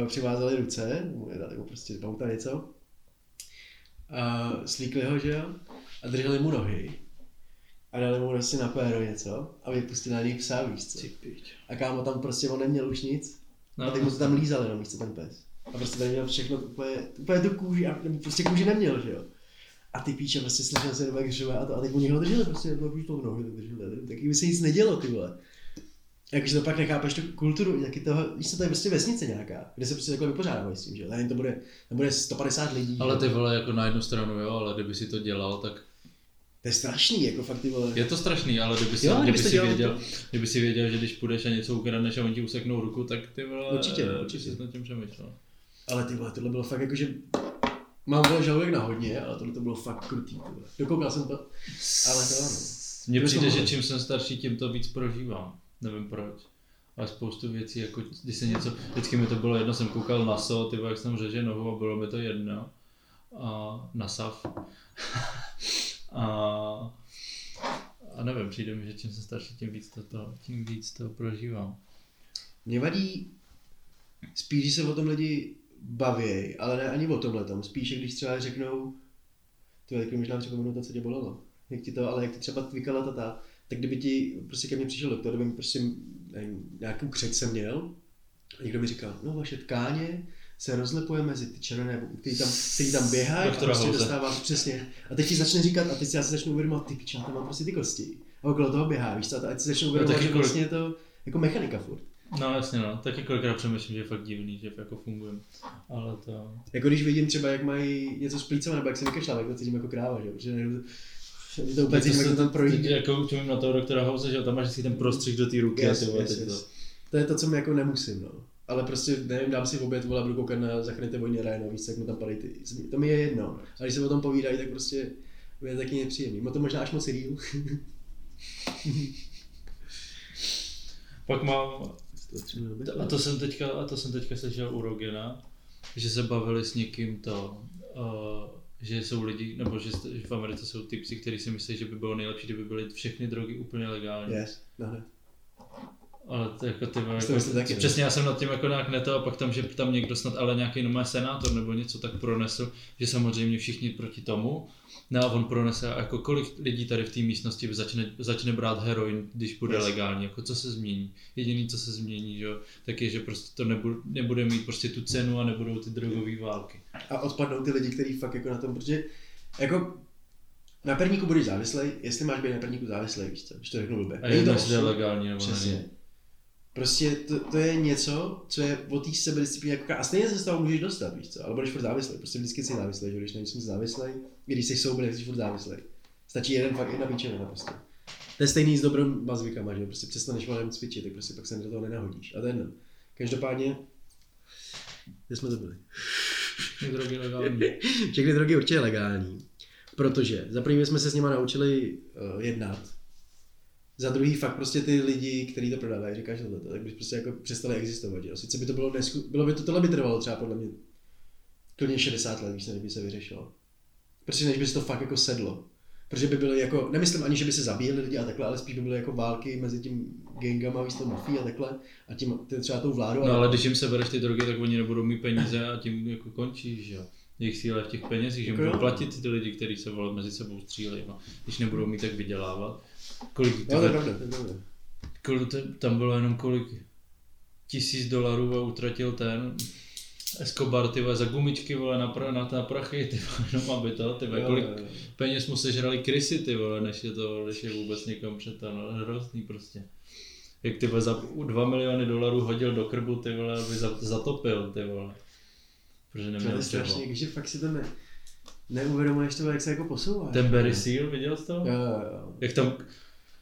uh, přivázali ruce, nebo, nebo prostě bauta něco, a slíkli ho, že jo, a drželi mu nohy a dali mu prostě na péro něco a vypustili na něj psa, víš co. A kámo tam prostě on neměl už nic no. a ty mu to tam lízali, no, víš co, ten pes. A prostě tady měl všechno úplně, úplně tu kůži a prostě kůži neměl, že jo. A ty píče prostě snažil se jak řve a to, a teď oni ho drželi prostě, to už to nohy, drželi, taky by se nic nedělo, ty vole. Jakože to pak nechápeš tu kulturu, jaký toho, víš co, to je prostě vesnice nějaká, kde se prostě takhle vypořádávají s tím, že jo. Tady to bude, tam bude 150 lidí. Ale ty vole, jako na jednu stranu, jo, ale kdyby si to dělal, tak to je strašný, jako fakt ty vole. Je to strašný, ale kdyby si, Jo, kdyby kdyby si to věděl, dělal kdyby si věděl, že když půjdeš a něco ukradneš a oni ti useknou ruku, tak ty vole, Určitě, eh, určitě. bys nad tím přemýšlel. Ale ty vole, tohle bylo fakt jako, že mám vole žaludek na hodně, ale tohle to bylo fakt krutý, ty vole. Dokoukal jsem to, ale to ano. Mně To přijde, že čím jsem starší, tím to víc prožívám. Nevím proč. Ale spoustu věcí, jako když se něco, vždycky mi to bylo jedno, jsem koukal na so, ty vole, jak jsem řeže nohu a bylo mi to jedno. A na sav. a, [laughs] a nevím, přijde mi, že čím jsem starší, tím víc to, to, tím víc to prožívám. Mě vadí spíš, když se o tom lidi baví, ale ne ani o tomhle tom. Spíš, když třeba řeknou, to je možná připomenu to, co tě bolelo. Jak ti to, ale jak ti třeba tvykala tata, tak kdyby ti prostě ke mně přišel doktor, kdyby mi prostě nevím, nějakou křeč jsem měl, a někdo mi říkal, no vaše tkáně se rozlepuje mezi ty červené, který tam, který tam běhají a prostě House. dostáváš přesně. A teď ti začne říkat, a teď si já se začnu uvědomovat, ty piča, tam mám prostě ty kosti. A okolo toho běhá, víš co, a teď si začnu uvědomovat, taky že kolik- vlastně je to jako mechanika furt. No jasně no, taky kolikrát přemýšlím, že je fakt divný, že jako fungujeme. Ale to... Jako když vidím třeba, jak mají něco s plícem, nebo jak se vykašlá, tak to cítím jako kráva, že jo? Protože najednou to, mě to úplně cítím, jak to tam projít. jako čumím na toho doktora House, že jo, tam máš vždycky ten prostřih do té ruky Yes, a ty yes, yes. to. To je to, co mi jako nemusím, no. Ale prostě, nevím, dám si v oběd, vole, a budu koukat na Zachraňte vojně Ryan, víš, jak mu tam padají ty, to mi je jedno. A když se o tom povídají, tak prostě je taky nepříjemný. Má to možná až moc díl. [laughs] Pak mám, a to jsem teďka, a to jsem teďka slyšel u Rogena, že se bavili s někým to, uh, že jsou lidi, nebo že, že v Americe jsou typci, kteří si myslí, že by bylo nejlepší, kdyby byly všechny drogy úplně legální. Yes, no, ne. Ale to jako ty vole, To jako, taky, přesně já jsem nad tím jako nějak neto a pak tam, že tam někdo snad, ale nějaký nomé senátor nebo něco tak pronesl, že samozřejmě všichni proti tomu. No a on pronese, jako kolik lidí tady v té místnosti začne, začne brát heroin, když bude Yes. legální, jako co se změní. Jediný, co se změní, že, tak je, že prostě to nebude, nebude mít prostě tu cenu a nebudou ty drogové války. A odpadnou ty lidi, kteří fakt jako na tom, protože jako na perníku budeš závislej, jestli máš být na perníku závislej, víš co, když to řeknu blbě. A to to je osud, legální nebo Přesně. není. Prostě to, to, je něco, co je o té sebedisciplíně jako a stejně se z toho můžeš dostat, víš co, ale budeš furt závislý, prostě vždycky jsi závislý, že když nejsem závislý, když jsi tak jsi furt závislý. Stačí jeden fakt, jedna píčevina prostě. To je stejný s dobrým zvykama, že prostě přestaneš volem cvičit, tak prostě pak se do toho nenahodíš. A to je jedno. Každopádně, kde jsme to byli? Ty drogy legální. [laughs] Všechny drogy určitě legální, protože za první jsme se s nima naučili uh, jednat, za druhý fakt prostě ty lidi, kteří to prodávají, říkáš tohle, tak by prostě jako přestali existovat. Jo. Sice by to bylo, nesku... bylo by to, tohle by trvalo třeba podle mě klidně 60 let, víš, než by se vyřešilo. Prostě než by se to fakt jako sedlo. Protože by byly jako, nemyslím ani, že by se zabíjeli lidi a takhle, ale spíš by byly jako války mezi tím gangama, víš, tou mafií a takhle, a tím, třeba tou vládou. No ale když jim sebereš ty drogy, tak oni nebudou mít peníze a tím jako končíš, že jo. Jejich síla je v těch penězích, že budou jo. platit ty lidi, kteří se vole, mezi sebou střílejí. No. Když nebudou mít, tak vydělávat. Kolik, Jo, to je pravda, to je pravda. kolik, to- tam bylo jenom kolik tisíc dolarů a utratil ten Escobar, ty vole, za gumičky, vole, na, pra, na, na prachy, ty vole, jenom aby to, ty vole, Jo, kolik jo, jo. peněz mu sežrali krysy, ty vole, než je to, než je vůbec někam přetan, no, hrozný prostě. Jak ty vole, za 2 miliony dolarů hodil do krbu, ty vole, aby za, zatopil, ty vole. Protože To neměl je třeba. strašně, že fakt si to ne, neuvědomuješ to, jak se jako posouvá. Ten Barry Seal, viděl jsi to? Jo, jo, jo. Jak tam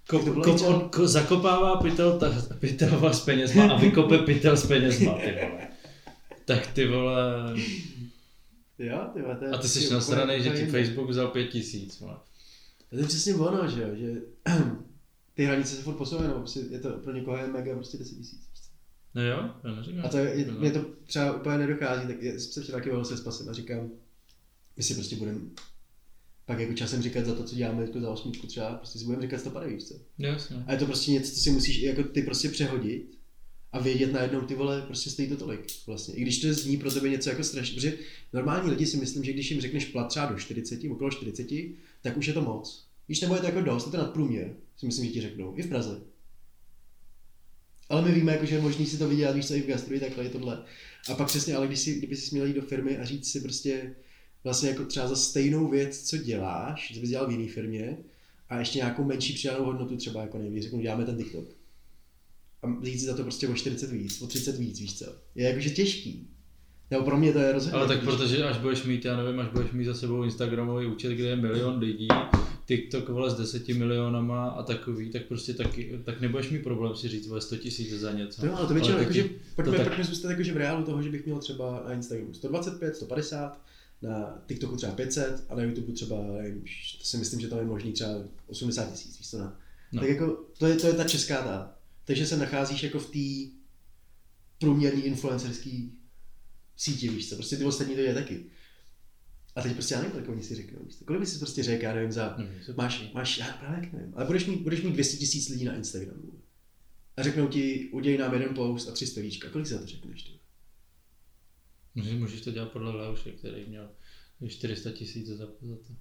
ko, Jak to ko, on ko, zakopává pytel, ta, pytel s penězma a vykope [laughs] pytel s penězma, ty vole. Tak ty vole, Jo, ty vole, a ty jsi úplně- nasranej, že úplně ti. Facebook vzal pět tisíc, vole. To je přesně ono, že jo, že [clears throat] ty hranice se furt posouvají, prostě je to pro někoho je mega prostě 10 tisíc. No jo, já neříkám. A to je, je, mě to třeba úplně nedochází, tak je, jsem se včera taky se s pasem a říkám, my si prostě budeme pak jako časem říkat za to, co děláme jako za osmičku třeba, prostě si budeme říkat 150, víš co? Jasně. A je to prostě něco, co si musíš jako ty prostě přehodit a vědět najednou ty vole, prostě stojí to tolik vlastně. I když to zní pro tebe něco jako strašně, protože normální lidi si myslím, že když jim řekneš plat třeba do 40, okolo 40, tak už je to moc. Víš, nebo je to jako dost, je to nadprůměr, si myslím, že ti řeknou, i v Praze. Ale my víme, jako, že je možný si to vydělat, víš co, i v gastru, takhle je tohle. A pak přesně, ale když si, kdyby si měl jít do firmy a říct si prostě, vlastně jako třeba za stejnou věc, co děláš, co bys dělal v jiné firmě, a ještě nějakou menší přidanou hodnotu třeba, jako nevím, řeknu, děláme ten TikTok. A říct si za to prostě o 40 víc, o 30 víc, víš co. Je jakože těžký. Nebo pro mě to je rozhodně. Ale tak když- protože až budeš mít, já nevím, až budeš mít za sebou Instagramový účet, kde je milion lidí, TikTok vole s deseti milionama a takový, tak prostě taky, tak nebudeš mít problém si říct vole 100 tisíc za něco. Jo, ale to většinou jakože, pojďme, tak- pojďme zůstat jakože v reálu toho, že bych měl třeba na Instagramu 125, 150, na TikToku třeba 500 a na YouTube třeba, nevím, to si myslím, že tam je možný třeba 80 tisíc, víš co ne? No. No. Tak jako, to je, to je ta česká ta. Takže se nacházíš jako v té průměrný influencerský síti, víš co, prostě ty ostatní to je taky. A teď prostě já nevím, kolik oni si řeknou, víš co? kolik bys si prostě řekl, já nevím, za, Nevím, co máš, máš, já právě nevím, ale budeš mít, budeš mít 200 tisíc lidí na Instagramu. A řeknou ti, udělej nám jeden post a tři storíčka. Kolik si za to řekneš? Ty? Můžeš, můžeš to dělat podle Leoše, který měl 400 tisíc za, za to.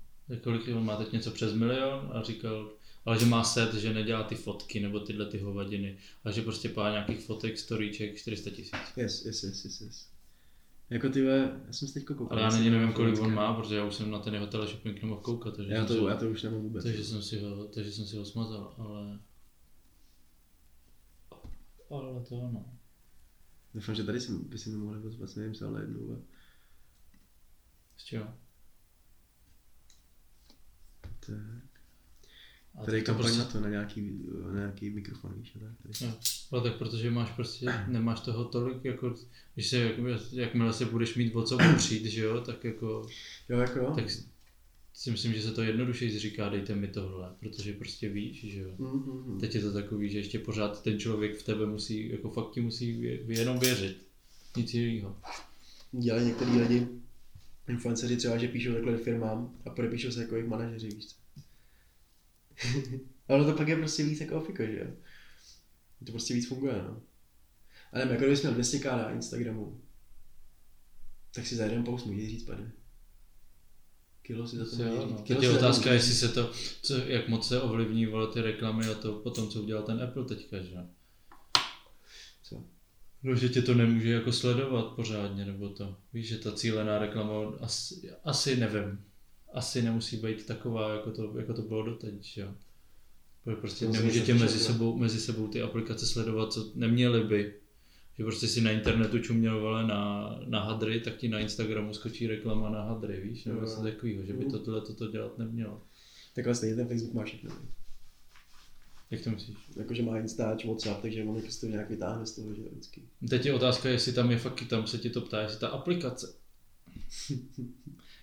Kolik on má teď něco přes milion a říkal, ale že má set, že nedělá ty fotky nebo tyhle ty hovadiny, a že prostě pár nějakých fotek, storíček, 400 tisíc. Yes, yes, yes, yes, yes. Jako ty ve, já jsem si teď koukal. Ale já není nevím, kolik on má, protože já už jsem na ten jeho teleshopping nemohl koukat, takže, Já jsem, si to, ho, já to už nemám vůbec. takže, jsem si ho, takže jsem si ho smazal, ale... Ale to ano. Doufám, že tady jsem, by si mi mohli pozvat, nevím, se ale jednou. a- Z čeho? Tak. A Tady to kampaň prostě- na to, na nějaký, na nějaký mikrofon, víš, ale tady. Jo, ale tak protože máš prostě, [clears throat] nemáš toho tolik, jako, když se, jak, jakmile se budeš mít o co opřít, že jo, tak jako, Jo, jako jo. tak si myslím, že se to jednodušeji říká, dejte mi tohle, protože prostě víš, že jo. Mm-hmm. Teď je to takový, že ještě pořád ten člověk v tebe musí, jako fakt ti musí vě, jenom věřit. Nic jiného. Dělají některý lidi, influenceři třeba, že píšou takhle firmám a podepíšou se jako jejich manažeři, víš co. [laughs] Ale to pak je prostě víc jako ofiko, že jo. To prostě víc funguje, no. A nevím, jako kdybys měl 200k na Instagramu, tak si za jeden post můžeš říct, pane. Kilo si za to jo, no. Teď je otázka, jestli se to, co, jak moc se ovlivní vole, ty reklamy a to potom, co udělal ten Apple teďka, že jo. Co? No, že tě to nemůže jako sledovat pořádně, nebo to. Víš, že ta cílená reklama asi, asi nevím. Asi nemusí být taková, jako to, jako to bylo doteď, že jo. Protože Prostě To nemůže být mezi sebou, mezi sebou ty aplikace sledovat, co neměly by. Že prostě si na internetu čuměl vole na, na hadry, tak ti na Instagramu skočí reklama na hadry, víš, nebo něco takového, že by Mhm. to tohle toto dělat nemělo. Takhle stejně ten Facebook má všechno. Jak to myslíš? Jakože má Instač, Whatsapp, takže on to nějak vytáhne z toho, že vždycky. Teď je otázka, jestli tam je fakt, tam se ti to ptá, jestli ta aplikace.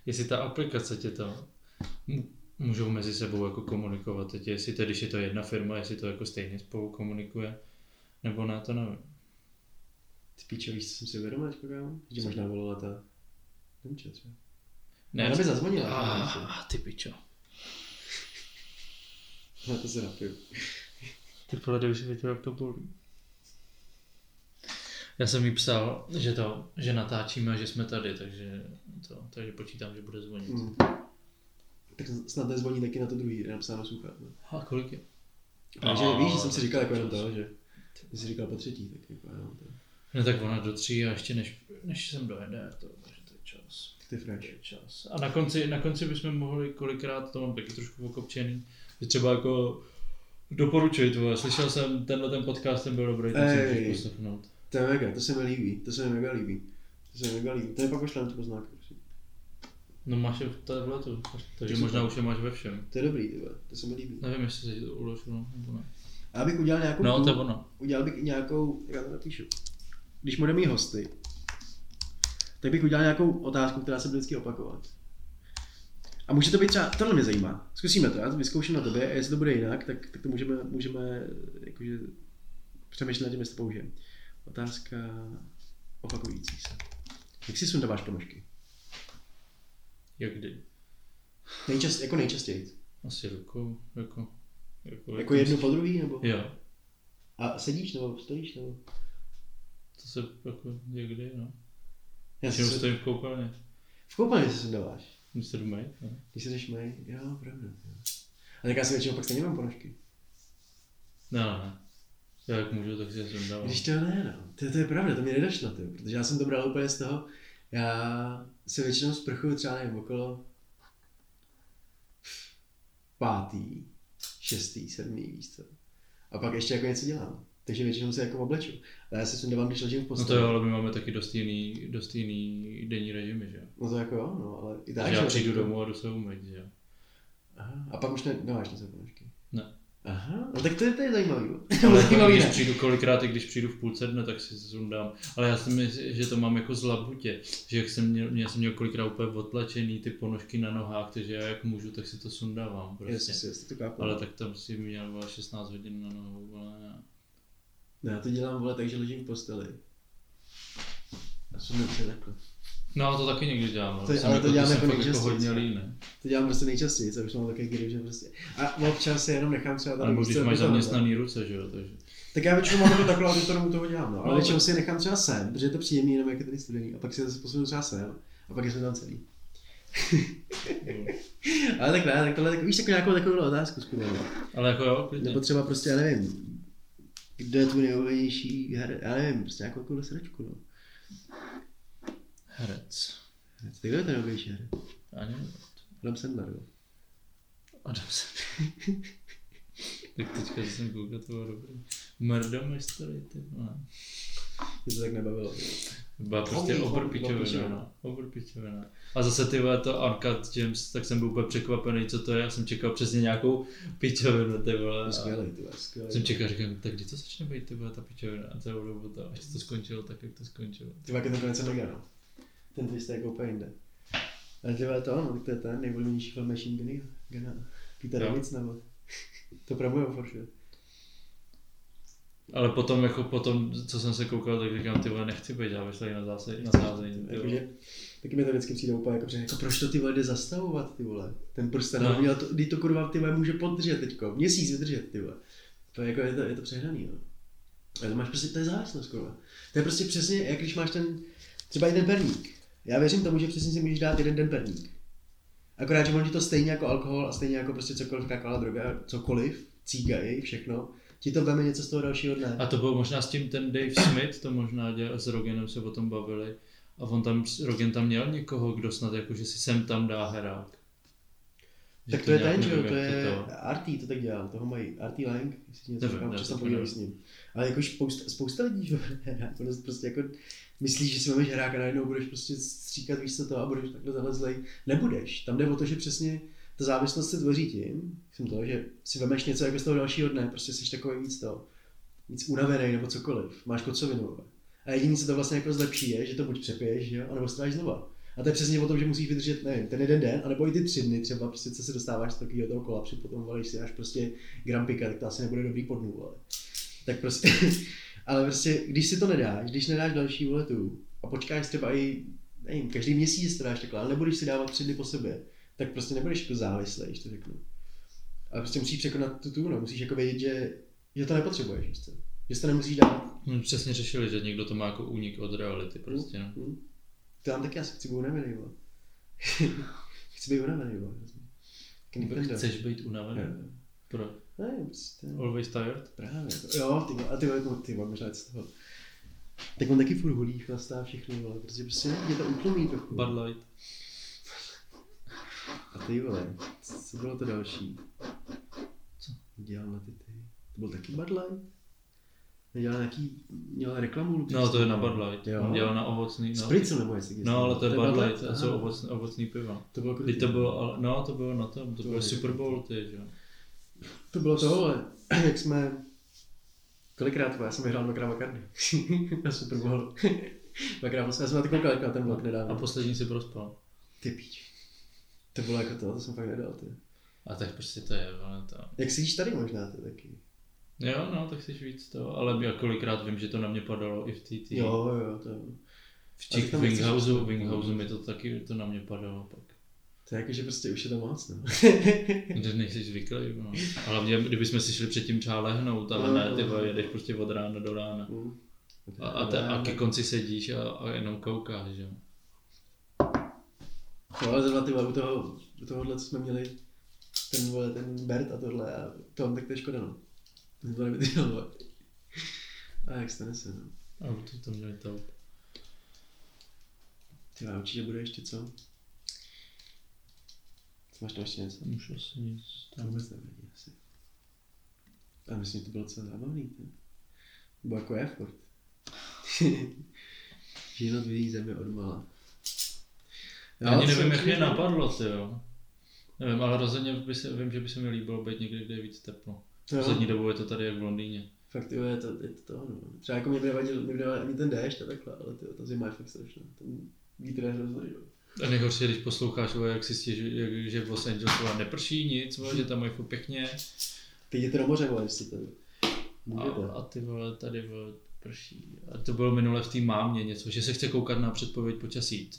jestli ta aplikace tě to můžou mezi sebou jako komunikovat. Teď jestli to, když je to jedna firma, jestli to jako stejně spolu komunikuje, nebo ne, to nevím. Ty píče, víš, co jsem si uvědomil teďka, kámo? Že možná volala ta Nemče třeba. Ne, Ona by zazvonila. Ah, ty pičo. [laughs] Na to se napiju. Ty vole, si věděl, jak to bolí. Já jsem jí psal, že to, že natáčíme a že jsme tady, takže to, takže počítám, že bude zvonit. Mm. Tak snad nezvoní taky na to druhý, je napsáno sluchat. Ne? A kolik je? Takže A, víš, že jsem si tak říkal jako jenom to, že ty jsi říkal po třetí, tak jako jenom to. No tak ona do tří a ještě než, než jsem dojede, to, takže to je čas. Ty To fresh. je čas. A na konci, na konci bychom mohli kolikrát, to mám taky trošku okopčený, že třeba jako doporučuji to. Slyšel jsem tenhle ten podcast, ten byl dobrý, ten můžeš poslechnout. To je mega, to se mi líbí, to se mi mega líbí. To se mi mega líbí. To je pak pošlem tu poznámku. No máš je v tabletu, takže To možná už je máš ve všem. To je dobrý, ty vole, to se mi líbí. Nevím, jestli si to uložil nebo ne. A já bych udělal nějakou, No, to je ono. udělal bych i nějakou, jak já to napíšu, když budeme mít hosty, tak bych udělal nějakou otázku, která se bude vždycky opakovat. A může to být třeba, tohle mě zajímá, zkusíme to, já to vyzkouším na tobě a jestli to bude jinak, tak, tak to můžeme, můžeme jakože přemýšlet nad tím, jestli to použijeme. Otázka opakující se. Jak si sundáváš ponožky? Jak kdy? Nejčast, jako nejčastěji. Asi rukou, jako... Jako, Jako jednu po druhý, nebo? Jo, A sedíš, nebo stojíš, nebo? To se jako někdy, no. Já Většinou si stojím v koupelně. v koupelně se sundáváš. Když se jdu no. Když se jdeš mej, jo, pravda. Jo. A tak já si většinou pak stejně mám ponožky. Ne, ne, ne. Já jak můžu, tak si je sundávám. Když to ne, no. To, to je pravda, to mě nedošlo, ty, protože já jsem to bral úplně z toho, já se většinou sprchuju třeba nevím, okolo pátý, šestý, sedmý, víš co. A pak ještě jako něco dělám. Takže většinou se jako obleču. A já si sundávám, když ležím v No posteli. to jo, ale my máme taky dost jiný, dost jiný denní režimy, že jo. No to jako jo, no, ale i tak. Takže já přijdu domů a jdu se umýt, že jo. Aha, a pak už ne, nemáš sebe ponožky. Ne. Aha, no tak to je, to je zajímavý. Ale [laughs] zajímavý, když ne? přijdu kolikrát, i když přijdu v půlce dne, tak si sundám. Ale já si myslím, že to mám jako z labutě. Že jak jsem měl, já jsem měl kolikrát úplně otlačený ty ponožky na nohách, takže já jak můžu, tak si to sundávám prostě. Jestli, jestli to kápu. Ale tak tam si měl vole, 16 hodin na nohou, ale ne. Ne, já to dělám, vole, takže ležím v posteli. Já jsem nepřijel takhle. No to taky někdy dělám, ale To- jsem ale jako, to dělám jsem jako jako nejčastěji. hodně líný. To dělám prostě nejčastěji, co už mám takový grip, že prostě. A občas se jenom nechám třeba Ale když prostě máš zaměstnaný ruce, že jo, takže. Tak já většinou mám to takhle, aby to toho dělám, no. Ale No, většinou si je nechám třeba sem, protože je to příjemný, jenom jak je tady studený. A pak si zase posunu třeba sem. A pak jsme tam celý. [laughs] Ale tak ne, tak tohle, tak víš, jako nějakou takovou otázku zkusil. Ale jako jo, klidně. Nebo třeba prostě, já nevím, kdo je tvůj nejoblíbenější her, já nevím, prostě nějakou takovou sračku, no. Herec. Tak kdo je ten nejoblíbenější her? Ani nevím. Adam Sandler, jo. Adam se. [laughs] tak teďka jsem koukal, to bylo dobrý. Murder Mystery, ty vole. Mě to tak nebavilo. Byla prostě Homie, obr homie, pičovina, pičovina. no. A zase ty vole to Uncut Gems, tak jsem byl úplně překvapený, co to je. Já jsem čekal přesně nějakou pičovinu, ty vole. A skvělý, ty vole. Jsem čekal, říkám, tak kdy to začne být ty vole ta pičovina? A celou dobu to, až to skončilo tak, jak to skončilo. Ty vole, to konec mega, no. Ten twist je jako úplně jinde. Ale ty vole, to, no, tak to je ten nejvolnější film Machine Gun, Guna. Peter. Davids, nebo? to promujou for sure. Ale potom, jako potom, co jsem se koukal, tak říkám, ty vole, nechci být závislý na, zásě, na sázení. ty vole. Jakože, taky mi to vždycky přijde úplně jako, že jako proč to ty vole jde zastavovat, ty vole. Ten prsten, No. měl to, to kurva ty vole může podržet teďko, měsíc vydržet, ty vole. To je jako, je to, je to přehnaný, no. Ale to máš prostě, to je závislost, kurva. To je prostě přesně, jak když máš ten, třeba jeden perník. Já věřím tomu, že přesně si můžeš dát jeden den perník. Akorát, že on ti to stejně jako alkohol a stejně jako prostě cokoliv, jakákoliv droga, cokoliv, cígají, všechno, ti to veme něco z toho dalšího dne. A to byl možná s tím ten Dave Smith, to možná dělal, s Rogenem se o tom bavili. A on tam, Rogen tam měl někoho, kdo snad jako, že si sem tam dá herák. Že Tak to je nějak ten, že to je to- Arty to tak dělal, toho mají, Arty Lang, jestli něco Nevím, říkám, to nevím. s ním. Ale jako spousta, spousta lidí, že ono [laughs] prostě jako myslíš, že si máš hrák a najednou budeš prostě stříkat víš co to a budeš takhle zalezlej. Nebudeš. Tam jde o to, že přesně ta závislost se tvoří tím, jsem to, že si vemeš něco jako z toho dalšího dne, prostě jsi takový víc to, víc unavený nebo cokoliv, máš kocovinu. A jediné, co to vlastně jako zlepší, je, že to buď přepiješ, jo, anebo stráš znova. A to je přesně o tom, že musíš vydržet, nevím, ten jeden den, anebo i ty tři dny třeba, prostě co se dostáváš z takového toho kolapsu, potom valíš si až prostě gram pika, tak to asi nebude dobrý po dnu, ale. Tak prostě, [laughs] ale prostě, když si to nedáš, když nedáš další voletu a počkáš třeba i, nevím, každý měsíc to dáš takhle, ale nebudeš si dávat tři dny po sobě, tak prostě nebudeš jako závislý, když to řeknu. Ale prostě musíš překonat tu tu, no, musíš jako vědět, že, že to nepotřebuješ, víš co? že to nemusíš dát. No, přesně řešili, že někdo to má jako únik od reality prostě, no. Hm? To mám taky, já si chci být unavený, vole. [laughs] chci být unavený. Taky Nintendo. Chceš být unavený? Jo. Proč? Ne, prostě, Always tired? právě. Jo, ty, a ty, jako, ty, vole, možná z toho. Tak on taky furt hulí, chlastá vole, protože prostě ne, je to utlumí trochu. Bud Light. A ty vole, co bylo to další? Co? Dělal na ty ty. To byl taky Bud Light? Dělal nějaký, měl reklamu? No to je na Bud Light. Jo. Dělal na ovocný, no. Spritzel nebo jestli No ale to je Bud Light, to jsou ovocný, ovocný piva. To bylo, Kdy to bylo, ale- no to bylo na tom, to To byl Super Bowl, ty, že jo. to bylo to, ale [clears throat] jak jsme... Kolikrát to? Já jsem vyhrál dvakrát Bacardi. [laughs] na Super Bowl. [laughs] dvakrát. Já jsem na ty koukal jako na ten A nedávno. poslední si prospal. Ty píč. To bylo jako to, to jsem fakt nedal, ty. A tak prostě to je, ale to... Jak sedíš tady možná, ty taky. Jo, no, tak jsi víc to, ale já kolikrát vím, že to na mě padalo i v té tý, Jo, jo, to v těch Winghouse. Winghouse mi to taky to na mě padalo pak. To je jako, že prostě už je to moc, no. [laughs] Když nejsi zvyklý, no. A hlavně, kdybychom si šli předtím třeba lehnout, ale No, ne, ty no. jedeš prostě od rána do rána. Mm. A, a, te, a ke konci sedíš a, a jenom koukáš, že jo. No, ale zrovna ty u toho, u tohohle, co jsme měli, ten, vole, ten Bert a tohle, a to tak to je škoda, no. Ten to nevydržel, vole. A jak se to nese, no. A to, to měli to. Ty určitě bude ještě co? Co máš tam ještě něco? Už asi nic. Tam. vůbec nevím, asi. A myslím, že to bylo celé zábavný, ne? Nebo jako je furt. Žínot vyjí zemi od mala. Já ani co nevím, jak mě napadlo, ty jo. Nevím, ale rozhodně by se, vím, že by se mi líbilo být někde, kde je víc teplo. Poslední dobou je to tady jak v Londýně. Fakt jo, je to, je to to, no. Třeba jako mě by nevadil, mě nevadil ani ten déšť a takhle, ale tyjo, ta zima je fakt strašná. Ten vítr je hrozný, jo. A nejhorší, je, když posloucháš, jak si stěží, jak, že v Los Angeles vole, neprší nic, že tam mají furt pěkně. Teď jděte do moře, vole, jestli to A, a ty vole, tady vole, prší. A to bylo minule v té mámě něco, že se chce koukat na předpověď počasí.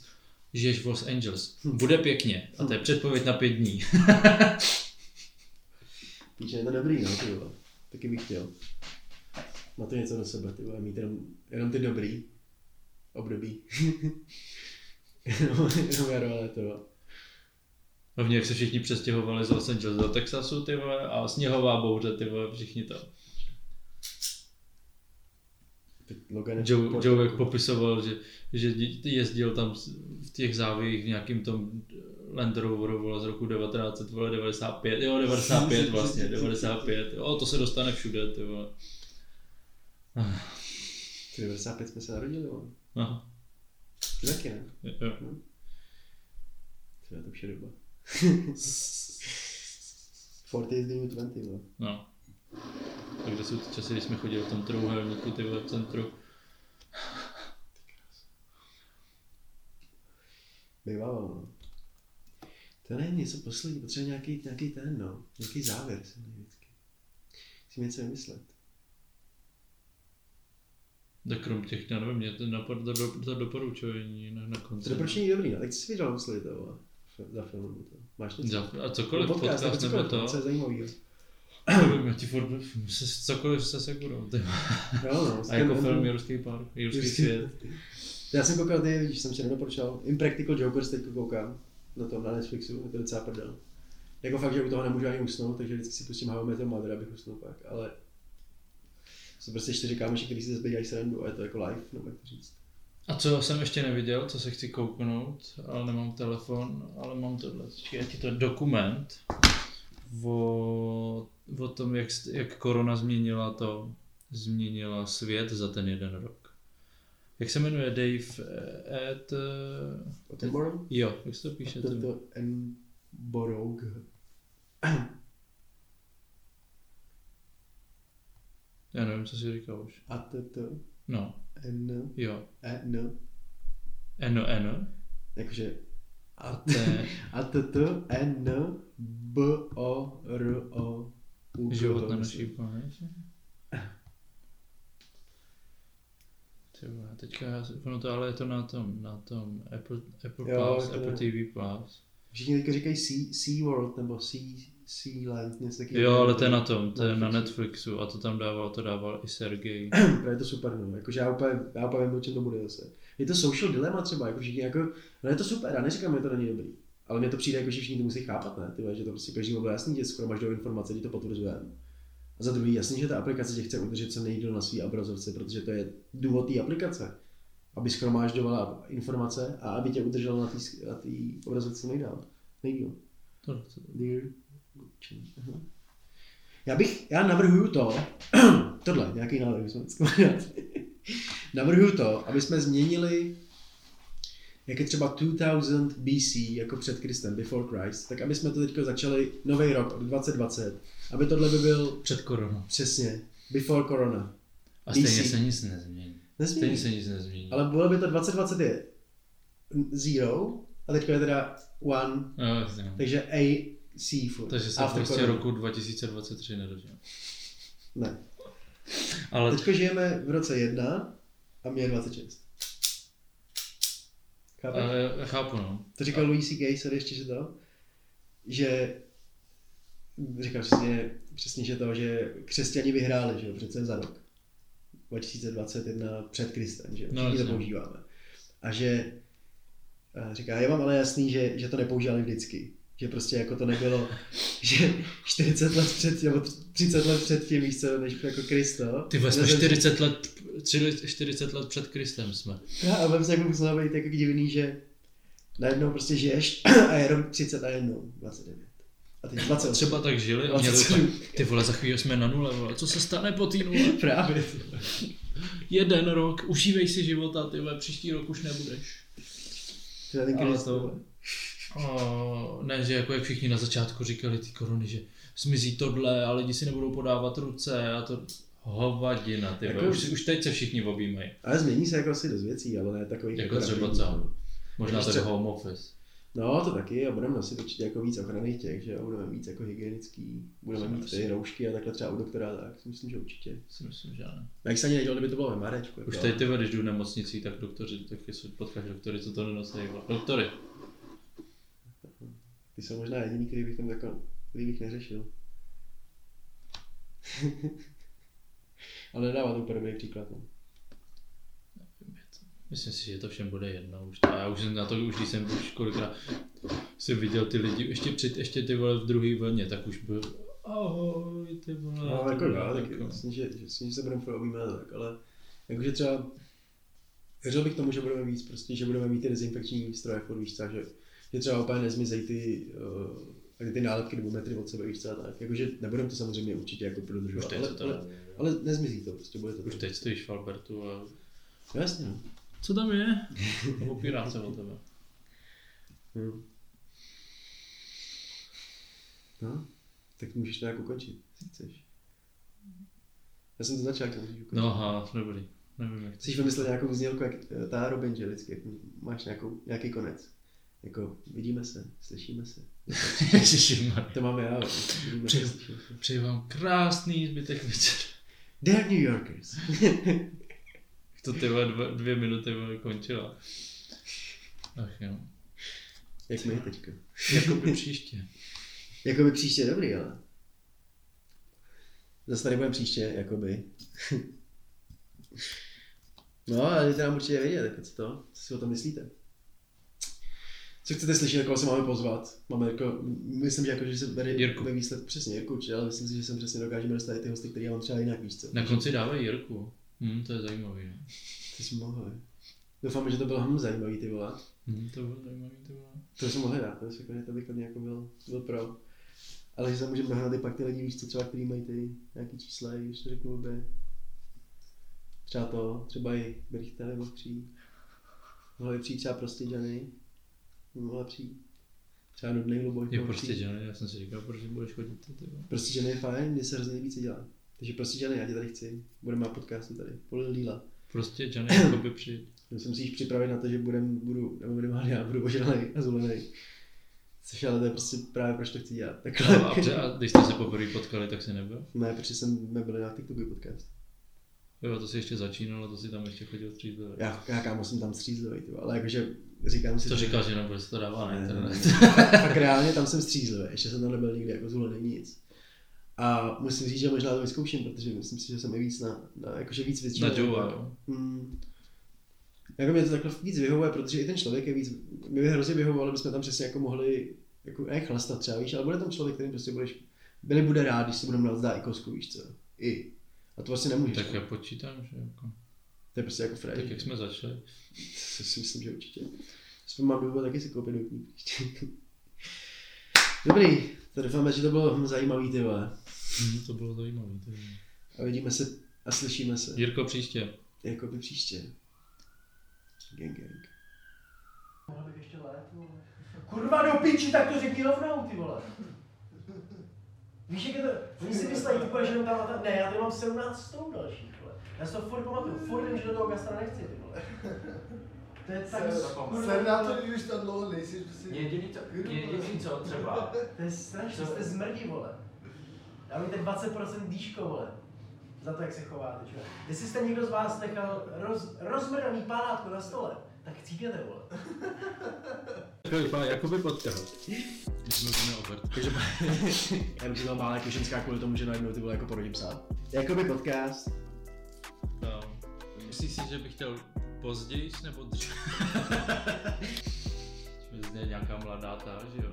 Žiješ v Los Angeles. Bude pěkně. A to je předpověď na pět dní. [laughs] Píče, je to dobrý, no, ty vole. Taky bych chtěl. Má to něco do sebe, ty vole, mít jenom, jenom ty dobrý období. [laughs] jenom, jenom ale to, vole. Hlavně jak se všichni přestěhovali z Los Angeles do Texasu, ty vole, a sněhová bouře, ty vole, všichni tam. Logan Joe, pod- Joe jak popisoval, že, že jezdil tam v těch závějích v nějakým tom Land Roveru z roku 1995, jo 95 [laughs] vlastně, 95, jo to se dostane všude, ty vole. [sighs] Ty 95 jsme se narodili, vole. Aha, Ty taky, ne? jo, jo. To je je doba. [laughs] 40 is the new 20, vole. no. Takže jsou ty časy, kdy jsme chodili v tom trouhelníku, ty vole, v centru. Bývalo, no. To ne, něco poslední, potřebuje nějaký, nějaký ten, no. Nějaký závěr vždycky. Musím něco vymyslet. Tak krom těch, já nevím, mě to napadlo to, do, to doporučování na, na konci. To doporučení dobrý, no. Tak jsi si viděl naposledy to, Za film to. Máš něco? Za, a cokoliv, Nebo podcast, podcast nebo to, Co je zajímavý, já ti furt, se, cokoliv se sekurou, ty. Jo, no. A jako ten- film Jurský park, Jurský svět. [laughs] Já jsem koukal, ty vidíš, jsem tě nedoporučoval. Impractical Jokers teď koukám. Na tom, na Netflixu, je to docela prdel. Jako fakt, že u toho nemůžu ani usnout, takže vždycky si pustím How I Met Your Mother, abych usnul pak, ale jsou prostě čtyři kámoši, kteří si dělají srandu a je to jako live, nebo jak to říct. A co jsem ještě neviděl, co se chci kouknout, ale nemám telefon, ale mám tohle. Počkej, je to dokument o, o tom, jak, jak korona změnila to, změnila svět za ten jeden rok. Jak se jmenuje Dave eh, Ed... eh, Attenborough? Jo, jak se to píše? To ten- to Attenborough. [clears throat] Já nevím, co jsi říkal už. A to to No, N, jo. E, N, Eno, eno. jakože a T. [laughs] a to to N, B, O, R, O, U, Život to na naší planetě. Vole, teďka, já si- ono to ale je to na tom, na tom Apple, Apple Jo, Plus, to Apple. TV Plus. Všichni teďka říkají Sea, sea World nebo Sea, Sea Land, něco takového. Jo, ale to je na tom, to je na Netflixu. A to tam dával, to dával i Sergej. [clears throat] Právě je to super, no. Jakože já úplně, já úplně vím, o čem to bude zase. Je to social dilema třeba, jako všichni, jako, no je to super, já neříkám, že to není dobrý. Ale mně to přijde, jako, že všichni to musí chápat, ne? Ty, vole, že to prostě každý bylo jasný, že skoro máš do informace, ti to potvrzuje. A za druhý, jasný, že ta aplikace tě chce udržet co nejdíl na své obrazovce, protože to je důvod té aplikace. Aby schromážďovala informace a aby tě udržela na té na obrazovce nejdál. Nejdíl. To, Dear. Já bych, já navrhuju to, [clears throat] tohle, nějaký návrh, bychom navrhuju to, aby jsme změnili, jak je třeba 2000 BC, jako před Kristem, before Christ, tak aby jsme to teďka začali, nový rok, od 2020, aby tohle by byl před koronou. přesně, before corona. A stejně se nic nezmění. Nezmění. Stejně se nic nezmění. Ale bylo by to 2020 je zero, a teďka je teda one, No, jasně. takže A, C furt. Takže se prostě corona. roku 2023 nedožil. Ne. Ale Teďka žijeme v roce 1 a mě je 26. Chápeš? Já chápu, no. To říkal Louis C.K. sorry ještě, že to, že říkal přesně, přesně, že to, že křesťani vyhráli, že jo, přece za rok. 2021 před Kristem, že jo, No, to používáme. A že a říká, je vám ale jasný, že, že to nepoužívali vždycky. Že prostě jako to nebylo, že 40 let před, nebo 30 let před tím, víš co, než jako Kristo. Ty vole, jsme nezemřel- 40 let, tři- 40 let před Kristem jsme. Já, a vem si, jak by muselo být jako divný, že najednou prostě žiješ a je rok 30 a jednou 29. A teď 20. Třeba tak žili a měli 27. tak, ty vole, za chvíli jsme na nule, vole. Co se stane po té nule? [laughs] Právě. Jeden rok, užívej si života, ty vole, příští rok už nebudeš. To je ten to- Ne, že jako jak všichni na začátku říkali ty korony, že zmizí tohle a lidi si nebudou podávat ruce a to hovadina, ty. Jako- Už, už teď se všichni objímají. Ale změní se jako asi dost věcí, ale ne takových Jako třeba rapidních, co? Možná ten co? home office. No, to taky a budeme nosit určitě jako víc ochranných těch, že jo, budeme víc jako hygienický, budeme mít ty roušky a takhle třeba u doktora, tak si myslím, že určitě. Si myslím, že ne. Jak se ani nedělal, kdyby to bylo ve Marečku. Už jako. teď ty když jdu v nemocnici, tak doktoři, taky potkáš doktory, co to nenosí. Doktory. Ty jsou možná jediný, který bych tam jako, který bych neřešil. [laughs] ale nedává to úplně dobrý příklad. No. Myslím si, že to všem bude jedno. Už to, a já už jsem na to, už když jsem už kolikrát si viděl ty lidi, ještě před, ještě ty vole v druhé vlně, tak už byl ahoj, ty vole. No, jako jo, tak jako- myslím, že, že, myslím, že se budeme furt objímat, tak, ale jakože třeba věřil bych tomu, že budeme víc, prostě, že budeme mít ty dezinfekční stroje, furt, víš že, že třeba úplně nezmizejí ty, uh, ty nálepky nebo metry od sebe, víš co, a tak. Jakože nebudeme to samozřejmě určitě jako Už prodržovat, teď ale, to ale, ale, nezmizí to, prostě bude to. Už teď stojíš v Albertu a... No, jasně, no. Co tam je? [laughs] Opírá se o tebe. Hmm. No, tak můžeš to nějak ukončit, jestli chceš. Já jsem to začal, jak to můžeš ukončit. No aha, dobrý. Nevím, jak Chceš vymyslet nějakou znělku, jak ta Robin, že vždycky jak máš nějakou, nějaký konec. Jako vidíme se, slyšíme se. [laughs] To máme já. Přeji vám krásný zbytek večer. Dear New Yorkers. [laughs] To ty dva, dvě minuty končila. Ach jo. jak my teďka. Jakoby příště. Jakoby příště dobrý, ale. Zase tady budeme příště, jakoby. [laughs] no, ale dejte nám určitě vědět, jako co to, co si o tom myslíte. Co chcete slyšet, koho se máme pozvat? Máme jako, myslím, že, jako, že se bere Jirku. ve výsledku, přesně Jirku určitě, ale myslím si, že sem přesně dokážeme dostat ty hosty, který já mám třeba jinak, víš co? Na konci dávají Jirku. Hm, to je zajímavý. No. Ty jsi mohl. Doufám, že to bylo hm zajímavý, ty vole. Hm, to bylo zajímavý, to bylo. To jsme mohli dát, to, je, jako, to bych hodně jako byl, byl pro. Ale že se můžeme dohnat i pak ty lidi, víš co, třeba, který mají ty nějaký čísla, když to řeknu blbě. Třeba to, třeba i Brichtele mohl přijít. Mohli přijít třeba prostě Johnny. Mohla přijít. Třeba nudnej Luboš. Je prostě. Johnny, já jsem si říkal, proč budeš chodit ty. Prostě Johnny je fajn, mně se hrozně nejvíce dělá. Takže prostě Johnny, já tě tady chci. Budeme na podcastu tady. Polil Líla. Prostě Johnny [coughs] jakoby přijít. Musím si již připravit na to, že budem, budu, nebo minimálně já budu ožralej a zulenej. Což ale to je prostě právě proč to chci dělat. Takhle. A, a, a když jste se poprvé potkali, tak si nebyl? Ne, protože jsme byli na TikToku podcast. Jo, to si ještě začínal a to si tam ještě chodil střízlivě. Já, já kámo jsem tam střízlivý, ale jakože říkám si, To že- říkal, že nebude se to dává na Ne, internet. ne, ne. [laughs] Fakt reálně tam jsem střízlivý, ještě jsem tam nebyl nikdy jako zvolený nic. A musím říct, že možná to vyzkouším, protože myslím si, že jsem i víc na, na jakože víc věc. Na Joea, jo. Hmm. Jako mě to takhle víc vyhovuje, protože i ten člověk je víc, mě by hrozně vyhovovalo, kdybychom tam přesně jako mohli, jako ne chlastat třeba, víš, ale bude tam člověk, který prostě budeš, byli bude rád, když si budeme dát i kosku, víš co, i. A to vlastně nemůžeš. Tak já počítám, že jako, To je prostě jako tak Fred. jak jsme začali. To si myslím, že určitě. Aspoň mám důvod taky si koupit doutník. [laughs] Dobrý, tak doufáme, že to bylo zajímavý, ty vole. Hm, to bylo zajímavé. ty vole. A vidíme se a slyšíme se. Jirko, příště. Jako by příště. Gang, gang. Mohl bych ještě. Kurva do piči, tak to řekni rovnou, ty vole. Víš, jak je to, oni si myslí, ty že jenom tam, tam, ne, já tady mám 17 stolů dalších, vole. Já si to furt pamatuju, furt vím, že do toho gastra nechci, ty vole. To je tak, Jsem na to, když tam dlouho nejsi, prostě... Jediný, co, jediný co třeba, to je strašné, jste zmrdí, vole. Dávíte 20% dýško, vole. Za to, jak se chováte, čo? Jestli jste někdo z vás nechal roz, rozmrdaný panátko na stole, Tak cíkete, vole. Takhle vypadá jakoby podcast. Když mluvíme o Bert. Takže [laughs] já bych si to mála jako ženská kvůli tomu, že najednou ty vole jako porodím psa. Jakoby podcast. No. Myslíš si, že bych chtěl později nebo dřív? [laughs] Že mi zně nějaká mladá ta, že jo?